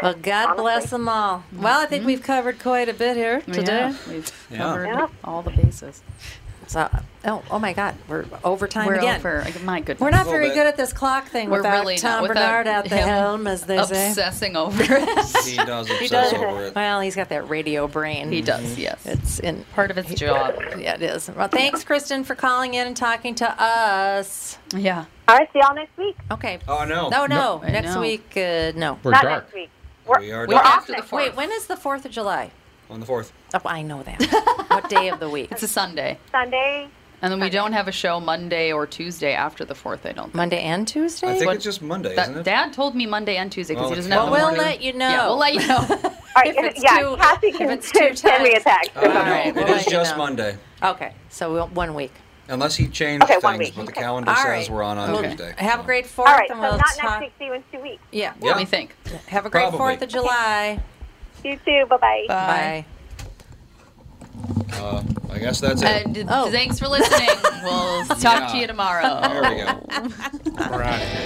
Speaker 2: Well, God
Speaker 7: Honestly.
Speaker 2: bless them all. Well, I think mm-hmm. we've covered quite a bit here today.
Speaker 1: Yeah, we've
Speaker 8: Yeah.
Speaker 1: covered
Speaker 7: Yeah.
Speaker 1: all the bases.
Speaker 2: So, oh, oh my God, we're overtime
Speaker 1: We're
Speaker 2: again.
Speaker 1: over. My goodness.
Speaker 2: We're not very
Speaker 8: bit.
Speaker 2: good at this clock thing
Speaker 1: We're
Speaker 2: without
Speaker 1: really
Speaker 2: Tom
Speaker 1: not, without
Speaker 2: Barnard at the helm, as they say.
Speaker 1: obsessing over it.
Speaker 8: He does obsess
Speaker 2: does.
Speaker 8: over it.
Speaker 2: Well, he's got that radio brain.
Speaker 1: he does, yes.
Speaker 2: It's in
Speaker 1: part of his job.
Speaker 2: Yeah, it is. Well, thanks, Kristen, for calling in and talking to us.
Speaker 1: Yeah.
Speaker 7: All right, see y'all next week.
Speaker 2: Okay.
Speaker 8: Oh no.
Speaker 2: No, no.
Speaker 1: I
Speaker 2: Next
Speaker 1: know.
Speaker 2: week, uh, no.
Speaker 3: We're
Speaker 7: Not
Speaker 3: dark.
Speaker 7: next week. We're,
Speaker 8: We are
Speaker 7: we're off
Speaker 1: After the
Speaker 7: next
Speaker 1: fourth.
Speaker 2: Wait, when is the 4th of July?
Speaker 8: On the fourth.
Speaker 2: Oh, I know that. what day of the week?
Speaker 1: It's a Sunday.
Speaker 7: Sunday.
Speaker 1: And then we don't have a show Monday or Tuesday after the 4th, I don't think.
Speaker 2: Monday and Tuesday?
Speaker 8: I think
Speaker 1: But
Speaker 8: it's just Monday,
Speaker 1: That-
Speaker 8: isn't it?
Speaker 1: Dad told me Monday and Tuesday because
Speaker 8: Well,
Speaker 1: he doesn't
Speaker 8: well,
Speaker 1: have the
Speaker 2: we'll
Speaker 1: morning.
Speaker 2: let you know.
Speaker 1: Yeah, we'll let you know.
Speaker 7: All right,
Speaker 2: If it's
Speaker 7: yeah,
Speaker 2: too-
Speaker 7: Kathy
Speaker 2: if
Speaker 7: can
Speaker 2: it's two
Speaker 7: send me a
Speaker 2: times.
Speaker 7: text.
Speaker 8: Uh, no,
Speaker 2: right, we'll
Speaker 8: it is
Speaker 2: let you
Speaker 8: just
Speaker 2: know.
Speaker 8: Monday.
Speaker 2: Okay, so we'll, one week.
Speaker 8: Unless he changed
Speaker 7: Okay, one
Speaker 8: things,
Speaker 7: week.
Speaker 8: but the calendar
Speaker 2: All
Speaker 8: says
Speaker 2: right.
Speaker 8: we're on on
Speaker 2: Well,
Speaker 8: Tuesday.
Speaker 2: Have a
Speaker 8: so.
Speaker 2: great 4th
Speaker 7: All right, so
Speaker 2: and we'll
Speaker 7: not
Speaker 2: talk.
Speaker 7: next week. See you in two weeks.
Speaker 2: Yeah.
Speaker 1: What do we think?
Speaker 2: Have a great
Speaker 8: Probably.
Speaker 2: 4th of July.
Speaker 7: You too. Bye-bye. Bye.
Speaker 8: Uh, I guess that's it.
Speaker 1: Uh, and
Speaker 2: oh.
Speaker 1: Thanks for listening. we'll talk
Speaker 8: yeah.
Speaker 1: to you tomorrow.
Speaker 8: There we go.
Speaker 3: We're out of here.